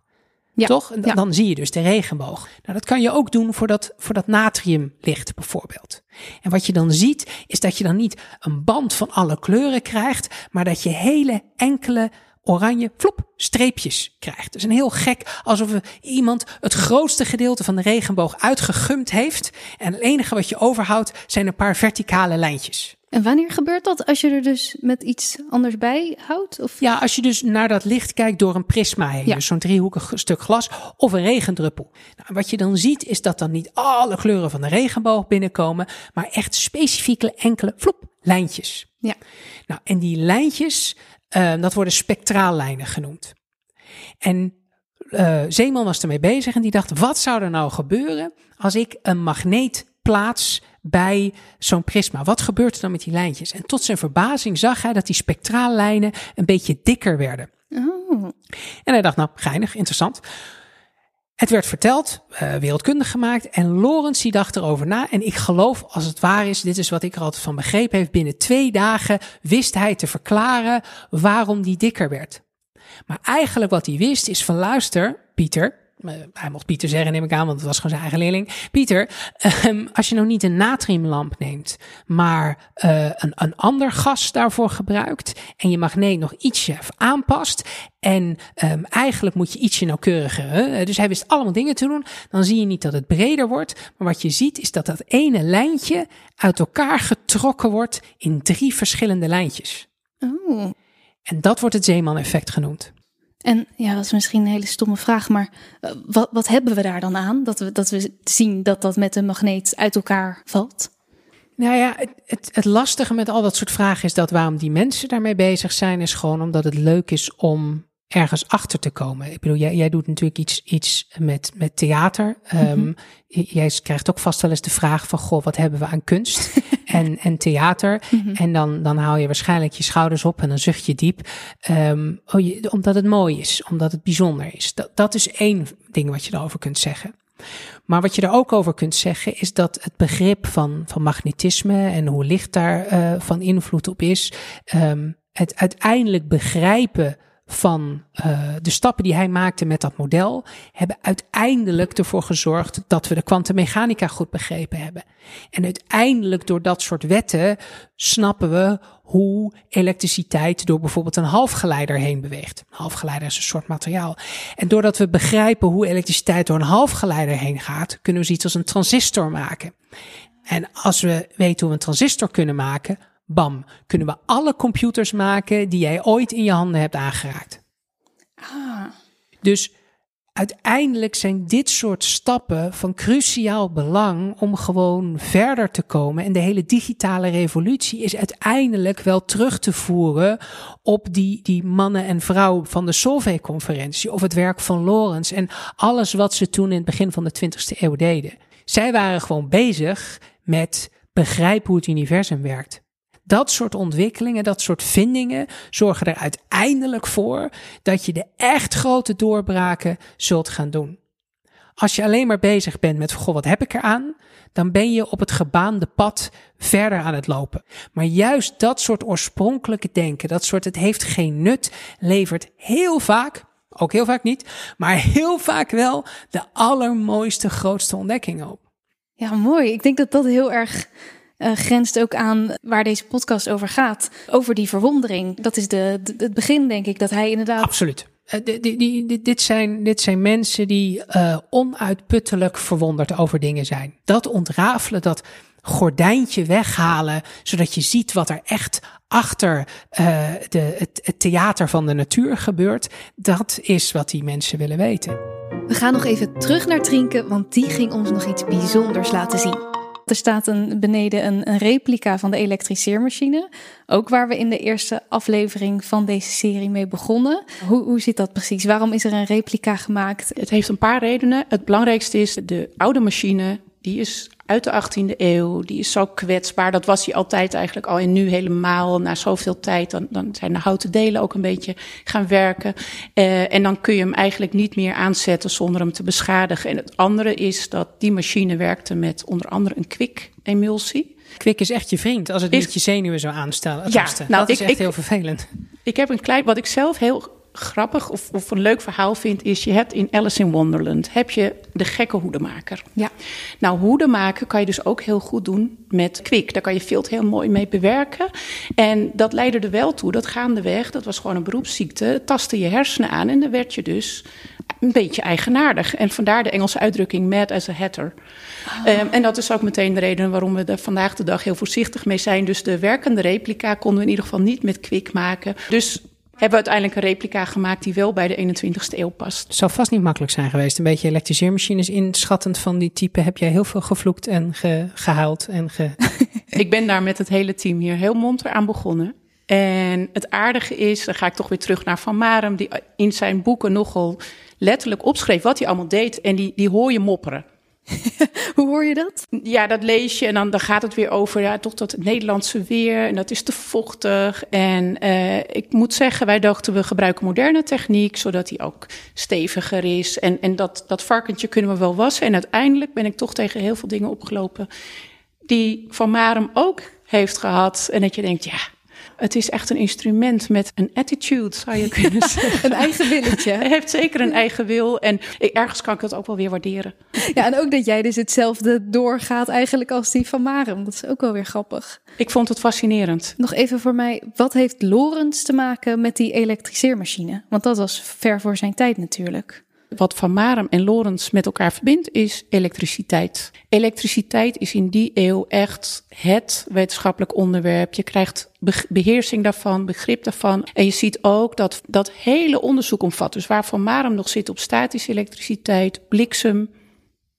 Ja,
Toch? En dan,
ja.
dan zie je dus de regenboog. Nou, dat kan je ook doen voor dat, voor dat natriumlicht bijvoorbeeld. En wat je dan ziet, is dat je dan niet een band van alle kleuren krijgt, maar dat je hele enkele oranje flop streepjes krijgt. Dus een heel gek, alsof iemand het grootste gedeelte van de regenboog uitgegumd heeft. En het enige wat je overhoudt zijn een paar verticale lijntjes.
En wanneer gebeurt dat? Als je er dus met iets anders bij houdt? Of...
Ja, als je dus naar dat licht kijkt door een prisma heen,
Ja.
dus zo'n driehoekig stuk glas of een regendruppel. Nou, wat je dan ziet is dat dan niet alle kleuren van de regenboog binnenkomen, maar echt specifieke enkele flop lijntjes.
Ja.
Nou, en die lijntjes, eh, dat worden spectraallijnen genoemd. En eh, Zeeman was ermee bezig en die dacht, wat zou er nou gebeuren als ik een magneet plaats bij zo'n prisma? Wat gebeurt er dan met die lijntjes? En tot zijn verbazing zag hij dat die spectraallijnen een beetje dikker werden.
Oh.
En hij dacht, nou, geinig, interessant. Het werd verteld, eh, wereldkundig gemaakt. En Lorenz die dacht erover na. En ik geloof, als het waar is, dit is wat ik er altijd van begrepen heeft. Binnen twee dagen wist hij te verklaren waarom die dikker werd. Maar eigenlijk wat hij wist is van luister, Pieter. Eh, Hij mocht Pieter zeggen, neem ik aan, want het was gewoon zijn eigen leerling. Pieter, ehm, als je nou niet een natriumlamp neemt, maar eh, een, een ander gas daarvoor gebruikt en je magneet nog ietsje aanpast en ehm, eigenlijk moet je ietsje nauwkeuriger. Hè? Dus hij wist allemaal dingen te doen. Dan zie je niet dat het breder wordt, maar wat je ziet is dat dat ene lijntje uit elkaar getrokken wordt in drie verschillende lijntjes.
oh.
En dat wordt het Zeeman-effect genoemd.
En ja, dat is misschien een hele stomme vraag, maar eh, wat, wat hebben we daar dan aan? Dat we, dat we zien dat dat met een magneet uit elkaar valt?
Nou ja, het, het, het lastige met al dat soort vragen is dat waarom die mensen daarmee bezig zijn, is gewoon omdat het leuk is om ergens achter te komen. Ik bedoel, jij, jij doet natuurlijk iets, iets met, met theater. J- jij krijgt ook vast wel eens de vraag van, goh, wat hebben we aan kunst en, en theater? En dan, dan haal je waarschijnlijk je schouders op en dan zucht je diep. Ehm, oh, je, omdat het mooi is, omdat het bijzonder is. Dat, dat is één ding wat je erover kunt zeggen. Maar wat je er ook over kunt zeggen is dat het begrip van, van magnetisme en hoe licht daar eh, van invloed op is, ehm, het uiteindelijk begrijpen van eh, de stappen die hij maakte met dat model, hebben uiteindelijk ervoor gezorgd dat we de kwantummechanica goed begrepen hebben. En uiteindelijk door dat soort wetten snappen we hoe elektriciteit door bijvoorbeeld een halfgeleider heen beweegt. Een halfgeleider is een soort materiaal. En doordat we begrijpen hoe elektriciteit door een halfgeleider heen gaat, kunnen we zoiets als een transistor maken. En als we weten hoe we een transistor kunnen maken, bam, kunnen we alle computers maken die jij ooit in je handen hebt aangeraakt.
Ah,
Dus uiteindelijk zijn dit soort stappen van cruciaal belang om gewoon verder te komen. En de hele digitale revolutie is uiteindelijk wel terug te voeren op die, die mannen en vrouwen van de Solvay-conferentie of het werk van Lorenz en alles wat ze toen in het begin van de 20e eeuw deden. Zij waren gewoon bezig met begrijpen hoe het universum werkt. Dat soort ontwikkelingen, dat soort vindingen zorgen er uiteindelijk voor dat je de echt grote doorbraken zult gaan doen. Als je alleen maar bezig bent met, goh, wat heb ik eraan? Dan ben je op het gebaande pad verder aan het lopen. Maar juist dat soort oorspronkelijke denken, dat soort het heeft geen nut, levert heel vaak, ook heel vaak niet, maar heel vaak wel de allermooiste, grootste ontdekkingen op.
ja, mooi. Ik denk dat dat heel erg eh, grenst ook aan waar deze podcast over gaat. Over die verwondering. Dat is de, de- het begin, denk ik, dat hij inderdaad...
Absoluut. Eh, di- di- di- di- dit, zijn, dit zijn mensen die eh, onuitputtelijk verwonderd over dingen zijn. Dat ontrafelen, dat gordijntje weghalen, zodat je ziet wat er echt achter uh, de, het, het theater van de natuur gebeurt, dat is wat die mensen willen weten.
We gaan nog even terug naar Trinken, want die ging ons nog iets bijzonders laten zien. Er staat beneden een, een, replica van de elektriceermachine. Ook waar we in de eerste aflevering van deze serie mee begonnen. Hoe, hoe zit dat precies? Waarom is er een replica gemaakt?
Het heeft een paar redenen. Het belangrijkste is de oude machine. Die is uit de 18e eeuw. Die is zo kwetsbaar. Dat was hij altijd eigenlijk al. En nu helemaal na zoveel tijd. Dan, dan zijn de houten delen ook een beetje gaan werken. Uh, en dan kun je hem eigenlijk niet meer aanzetten zonder hem te beschadigen. En het andere is dat die machine werkte met onder andere een kwik-emulsie.
Kwik is echt je vriend als het niet je zenuwen zou aanstellen. Ja, nou, dat is echt heel vervelend.
Ik heb een klein, wat ik zelf heel grappig of, of een leuk verhaal vind, is je hebt in Alice in Wonderland heb je de gekke hoedemaker. Ja. Nou, hoeden maken kan je dus ook heel goed doen met kwik. Daar kan je veel heel mooi mee bewerken. En dat leidde er wel toe dat gaandeweg, dat was gewoon een beroepsziekte, tastte je hersenen aan en dan werd je dus een beetje eigenaardig. En vandaar de Engelse uitdrukking mad as a hatter. Oh. Um, en dat is ook meteen de reden waarom we er vandaag de dag heel voorzichtig mee zijn. Dus de werkende replica konden we in ieder geval niet met kwik maken. Dus hebben we uiteindelijk een replica gemaakt die wel bij de 21ste eeuw past.
Het zou vast niet makkelijk zijn geweest. Een beetje elektriseermachines inschattend van die type. Heb jij heel veel gevloekt en ge, gehuild en ge...
ik ben daar met het hele team hier heel monter aan begonnen. En het aardige is, dan ga ik toch weer terug naar Van Marem, die in zijn boeken nogal letterlijk opschreef wat hij allemaal deed. En die, die hoor je mopperen.
Hoe hoor je dat?
Ja, dat lees je en dan, dan gaat het weer over ja, toch dat Nederlandse weer en dat is te vochtig. En uh, ik moet zeggen, wij dachten we gebruiken moderne techniek, zodat die ook steviger is. En, en dat, dat varkentje kunnen we wel wassen. En uiteindelijk ben ik toch tegen heel veel dingen opgelopen die Van Marem ook heeft gehad. En dat je denkt, ja, het is echt een instrument met een attitude, zou je kunnen zeggen.
een eigen willetje.
Hij heeft zeker een eigen wil. En ergens kan ik dat ook wel weer waarderen.
Ja, en ook dat jij dus hetzelfde doorgaat eigenlijk als die van Marem. Dat is ook wel weer grappig.
Ik vond het fascinerend.
Nog even voor mij, wat heeft Lorenz te maken met die elektriceermachine? Want dat was ver voor zijn tijd natuurlijk.
Wat Van Marem en Lorenz met elkaar verbindt, is elektriciteit. Elektriciteit is in die eeuw echt het wetenschappelijk onderwerp. Je krijgt beheersing daarvan, begrip daarvan. En je ziet ook dat dat hele onderzoek omvat. Dus waar Van Marem nog zit op statische elektriciteit, bliksem,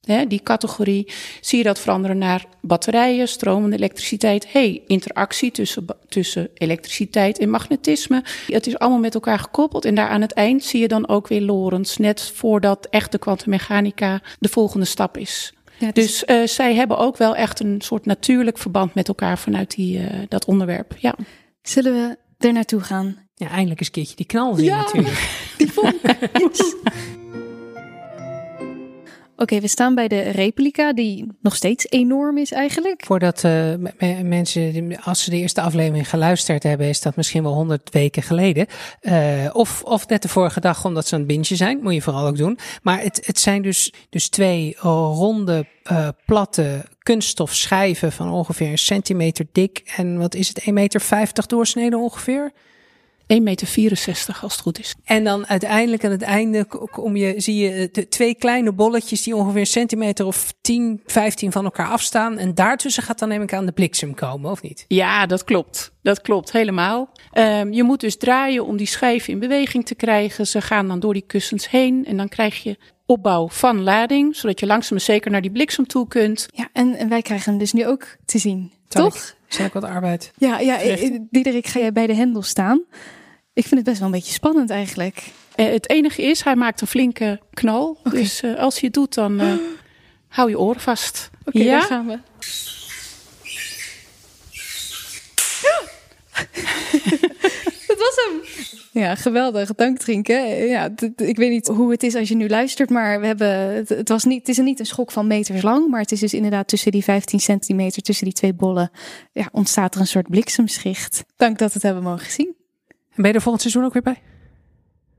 hè, die categorie, zie je dat veranderen naar batterijen, stromende elektriciteit. hey, interactie tussen, tussen elektriciteit en magnetisme. Het is allemaal met elkaar gekoppeld. En daar aan het eind zie je dan ook weer Lorentz, net voordat echt de kwantummechanica de volgende stap is. dus dus uh, zij hebben ook wel echt een soort natuurlijk verband met elkaar vanuit die, uh, dat onderwerp. Ja.
Zullen we er naartoe gaan?
Ja, eindelijk eens een keertje die knal zien ja, natuurlijk. Die vonk.
Oké, we staan bij de replica, die nog steeds enorm is eigenlijk.
Voordat uh, mensen, als ze de eerste aflevering geluisterd hebben, is dat misschien wel honderd weken geleden. Uh, of, of net de vorige dag, omdat ze een bintje zijn. Moet je vooral ook doen. Maar het, het zijn dus, dus twee ronde, uh, platte kunststof schijven van ongeveer een centimeter dik. En wat is het, 1,50 meter doorsneden ongeveer?
1,64 meter als het goed is.
En dan uiteindelijk aan het einde kom je, zie je de twee kleine bolletjes die ongeveer een centimeter of 10, 15 van elkaar afstaan. En daartussen gaat dan neem ik aan de bliksem komen, of niet?
Ja, dat klopt. Dat klopt helemaal. Um, je moet dus draaien om die schijven in beweging te krijgen. Ze gaan dan door die kussens heen en dan krijg je opbouw van lading, zodat je langzaam maar zeker naar die bliksem toe kunt.
Ja, en, en wij krijgen hem dus nu ook te zien, toch?
Zal ik wat arbeid?
Ja, ja Diederik, ga jij bij de hendel staan? Ik vind het best wel een beetje spannend eigenlijk.
Uh, het enige is, hij maakt een flinke knal. Dus uh, als je het doet, dan uh, hou je oren vast.
Oké, okay, ja? daar gaan we. dat was hem. Ja, geweldig. Dank Trinken. Ja, ik weet niet hoe het is als je nu luistert, maar we hebben, het, was niet, het is niet een schok van meters lang, maar het is dus inderdaad tussen die 15 centimeter, tussen die twee bollen, ja, ontstaat er een soort bliksemschicht. Dank dat we het hebben mogen zien.
En ben je er volgend seizoen ook weer bij?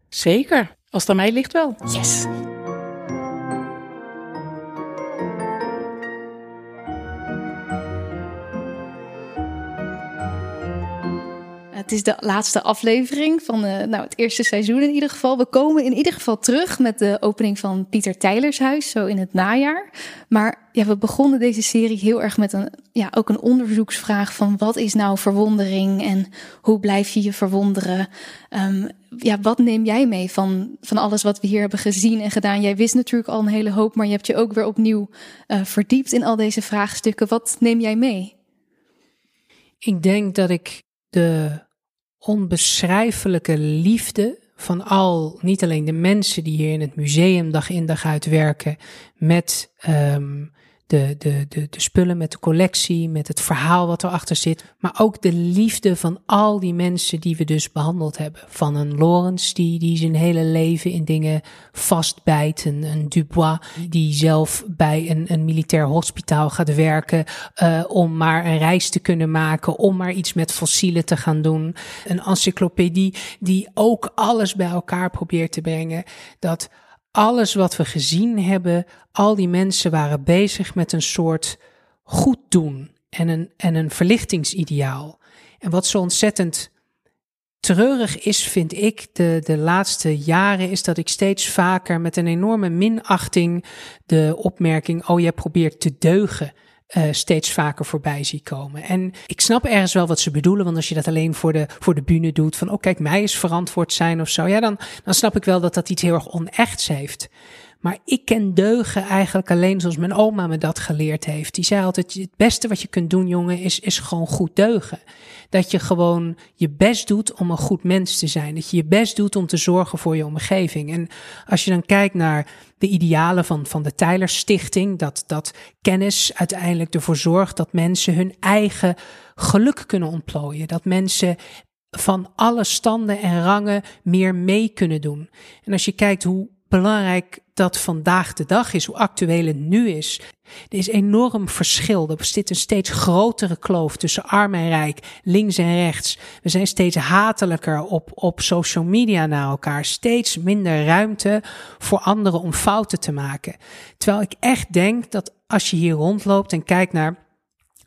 Zeker. Als het aan mij ligt wel.
Yes. Het is de laatste aflevering van uh, nou, het eerste seizoen in ieder geval. We komen in ieder geval terug met de opening van Pieter Tijlers huis, zo in het najaar. Maar ja, we begonnen deze serie heel erg met een, ja, ook een onderzoeksvraag van wat is nou verwondering en hoe blijf je je verwonderen? Um, ja, wat neem jij mee van, van alles wat we hier hebben gezien en gedaan? Jij wist natuurlijk al een hele hoop, maar je hebt je ook weer opnieuw uh, verdiept in al deze vraagstukken. Wat neem jij mee?
Ik denk dat ik de onbeschrijfelijke liefde van al, niet alleen de mensen die hier in het museum dag in dag uit werken, met um, de, de, de, de spullen, met de collectie, met het verhaal wat erachter zit. Maar ook de liefde van al die mensen die we dus behandeld hebben. Van een Lawrence die, die zijn hele leven in dingen vastbijt. Een, Dubois die zelf bij een, een militair hospitaal gaat werken. Uh, om maar een reis te kunnen maken. Om maar iets met fossielen te gaan doen. Een encyclopedie die ook alles bij elkaar probeert te brengen. Dat alles wat we gezien hebben, al die mensen waren bezig met een soort goed doen en een, en een verlichtingsideaal. En wat zo ontzettend treurig is, vind ik, de, de laatste jaren, is dat ik steeds vaker met een enorme minachting de opmerking, oh jij probeert te deugen, uh, steeds vaker voorbij zie komen. En ik snap ergens wel wat ze bedoelen, want als je dat alleen voor de, voor de bühne doet, van oh kijk, mij is verantwoord zijn of zo, ja, dan, dan snap ik wel dat dat iets heel erg onechts heeft. Maar ik ken deugen eigenlijk alleen zoals mijn oma me dat geleerd heeft. Die zei altijd, het beste wat je kunt doen, jongen, is, is gewoon goed deugen. Dat je gewoon je best doet om een goed mens te zijn. Dat je je best doet om te zorgen voor je omgeving. En als je dan kijkt naar de idealen van, van de Tyler Stichting, dat, dat kennis uiteindelijk ervoor zorgt dat mensen hun eigen geluk kunnen ontplooien. Dat mensen van alle standen en rangen meer mee kunnen doen. En als je kijkt hoe belangrijk dat vandaag de dag is, hoe actueel het nu is. Er is enorm verschil. Er bestaat een steeds grotere kloof tussen arm en rijk, links en rechts. We zijn steeds hatelijker op, op social media naar elkaar. Steeds minder ruimte voor anderen om fouten te maken. Terwijl ik echt denk dat als je hier rondloopt en kijkt naar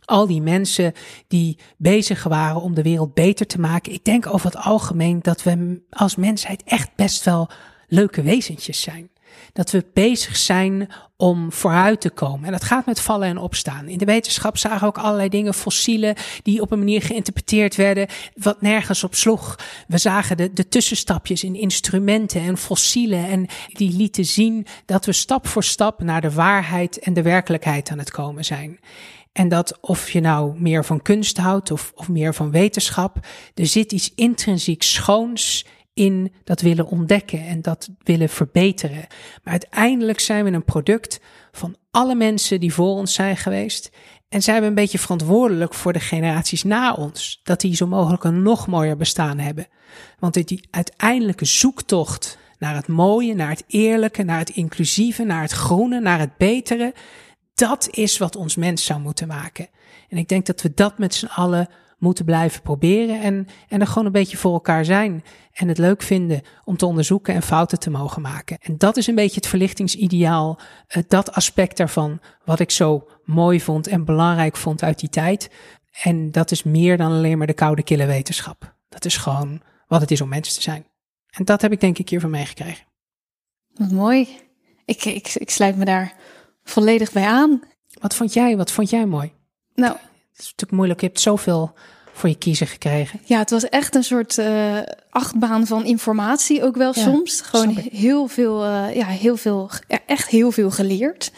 al die mensen die bezig waren om de wereld beter te maken. Ik denk over het algemeen dat we als mensheid echt best wel leuke wezentjes zijn. Dat we bezig zijn om vooruit te komen. En dat gaat met vallen en opstaan. In de wetenschap zagen we ook allerlei dingen, fossielen, die op een manier geïnterpreteerd werden, wat nergens op sloeg. We zagen de, de tussenstapjes in instrumenten en fossielen. En die lieten zien dat we stap voor stap naar de waarheid en de werkelijkheid aan het komen zijn. En dat of je nou meer van kunst houdt of, of meer van wetenschap, er zit iets intrinsiek schoons in dat willen ontdekken en dat willen verbeteren. Maar uiteindelijk zijn we een product van alle mensen die voor ons zijn geweest. En zijn we een beetje verantwoordelijk voor de generaties na ons. Dat die zo mogelijk een nog mooier bestaan hebben. Want die uiteindelijke zoektocht naar het mooie, naar het eerlijke, naar het inclusieve, naar het groene, naar het betere. Dat is wat ons mens zou moeten maken. En ik denk dat we dat met z'n allen moeten blijven proberen en, en er gewoon een beetje voor elkaar zijn. En het leuk vinden om te onderzoeken en fouten te mogen maken. En dat is een beetje het verlichtingsideaal, uh, dat aspect daarvan, wat ik zo mooi vond en belangrijk vond uit die tijd. En dat is meer dan alleen maar de koude kille wetenschap. Dat is gewoon wat het is om mens te zijn. En dat heb ik denk ik hiervan meegekregen.
Wat mooi. Ik, ik, ik sluit me daar volledig bij aan.
Wat vond jij? Wat vond jij mooi?
Nou,
het is natuurlijk moeilijk. Je hebt zoveel voor je kiezen gekregen.
Ja, het was echt een soort uh, achtbaan van informatie ook wel soms. Gewoon heel veel, uh, ja, heel veel, echt heel veel geleerd.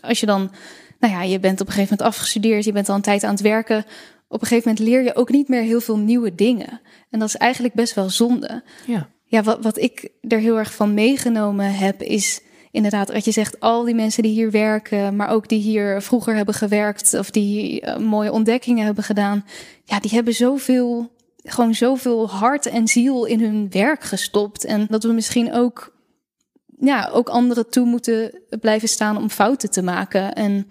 Als je dan, nou ja, je bent op een gegeven moment afgestudeerd, je bent al een tijd aan het werken. Op een gegeven moment leer je ook niet meer heel veel nieuwe dingen. En dat is eigenlijk best wel zonde.
Ja,
ja wat, wat ik er heel erg van meegenomen heb, is inderdaad, wat je zegt, al die mensen die hier werken, maar ook die hier vroeger hebben gewerkt of die uh, mooie ontdekkingen hebben gedaan, ja, die hebben zoveel, gewoon zoveel hart en ziel in hun werk gestopt. En dat we misschien ook, ja, ook anderen toe moeten blijven staan om fouten te maken. En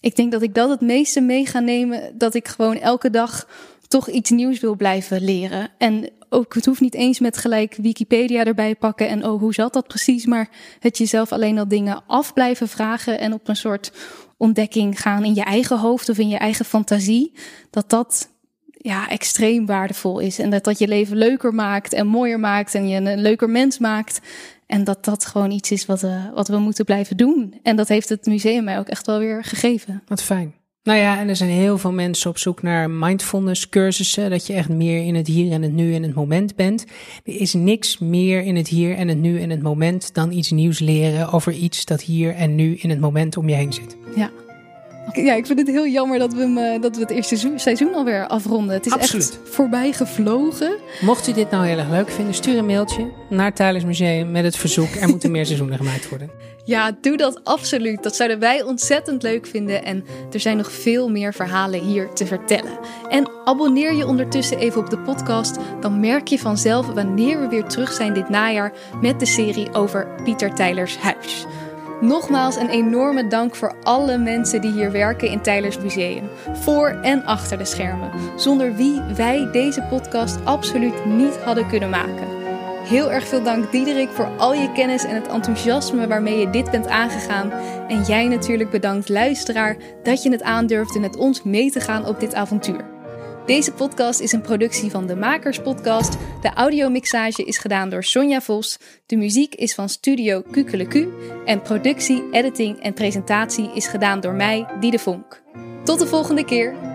ik denk dat ik dat het meeste mee ga nemen, dat ik gewoon elke dag toch iets nieuws wil blijven leren. En ook, het hoeft niet eens met gelijk Wikipedia erbij pakken en oh, hoe zat dat precies? Maar het jezelf alleen al dingen af blijven vragen en op een soort ontdekking gaan in je eigen hoofd of in je eigen fantasie. Dat dat ja, extreem waardevol is. En dat dat je leven leuker maakt en mooier maakt en je een leuker mens maakt. En dat dat gewoon iets is wat, uh, wat we moeten blijven doen. En dat heeft het museum mij ook echt wel weer gegeven.
Wat fijn. Nou ja, en er zijn heel veel mensen op zoek naar mindfulness cursussen. Dat je echt meer in het hier en het nu en het moment bent. Er is niks meer in het hier en het nu en het moment dan iets nieuws leren over iets dat hier en nu in het moment om je heen zit.
Ja. Ja, ik vind het heel jammer dat we, hem, eh, dat we het eerste seizoen alweer afronden. Het is echt voorbij gevlogen.
Mocht u dit nou heel erg leuk vinden, stuur een mailtje naar het Museum met het verzoek. Er moeten meer seizoenen gemaakt worden.
Ja, doe dat absoluut. Dat zouden wij ontzettend leuk vinden. En er zijn nog veel meer verhalen hier te vertellen. En abonneer je ondertussen even op de podcast. Dan merk je vanzelf wanneer we weer terug zijn dit najaar met de serie over Pieter Tijlers huis. Nogmaals een enorme dank voor alle mensen die hier werken in Tylers Museum. Voor en achter de schermen. Zonder wie wij deze podcast absoluut niet hadden kunnen maken. Heel erg veel dank Diederik voor al je kennis en het enthousiasme waarmee je dit bent aangegaan. En jij natuurlijk bedankt luisteraar dat je het aandurfde met ons mee te gaan op dit avontuur. Deze podcast is een productie van de Makers Podcast. De audiomixage is gedaan door Sonja Vos. De muziek is van Studio Kukeleku. En productie, editing en presentatie is gedaan door mij, Diede Vonk. Tot de volgende keer!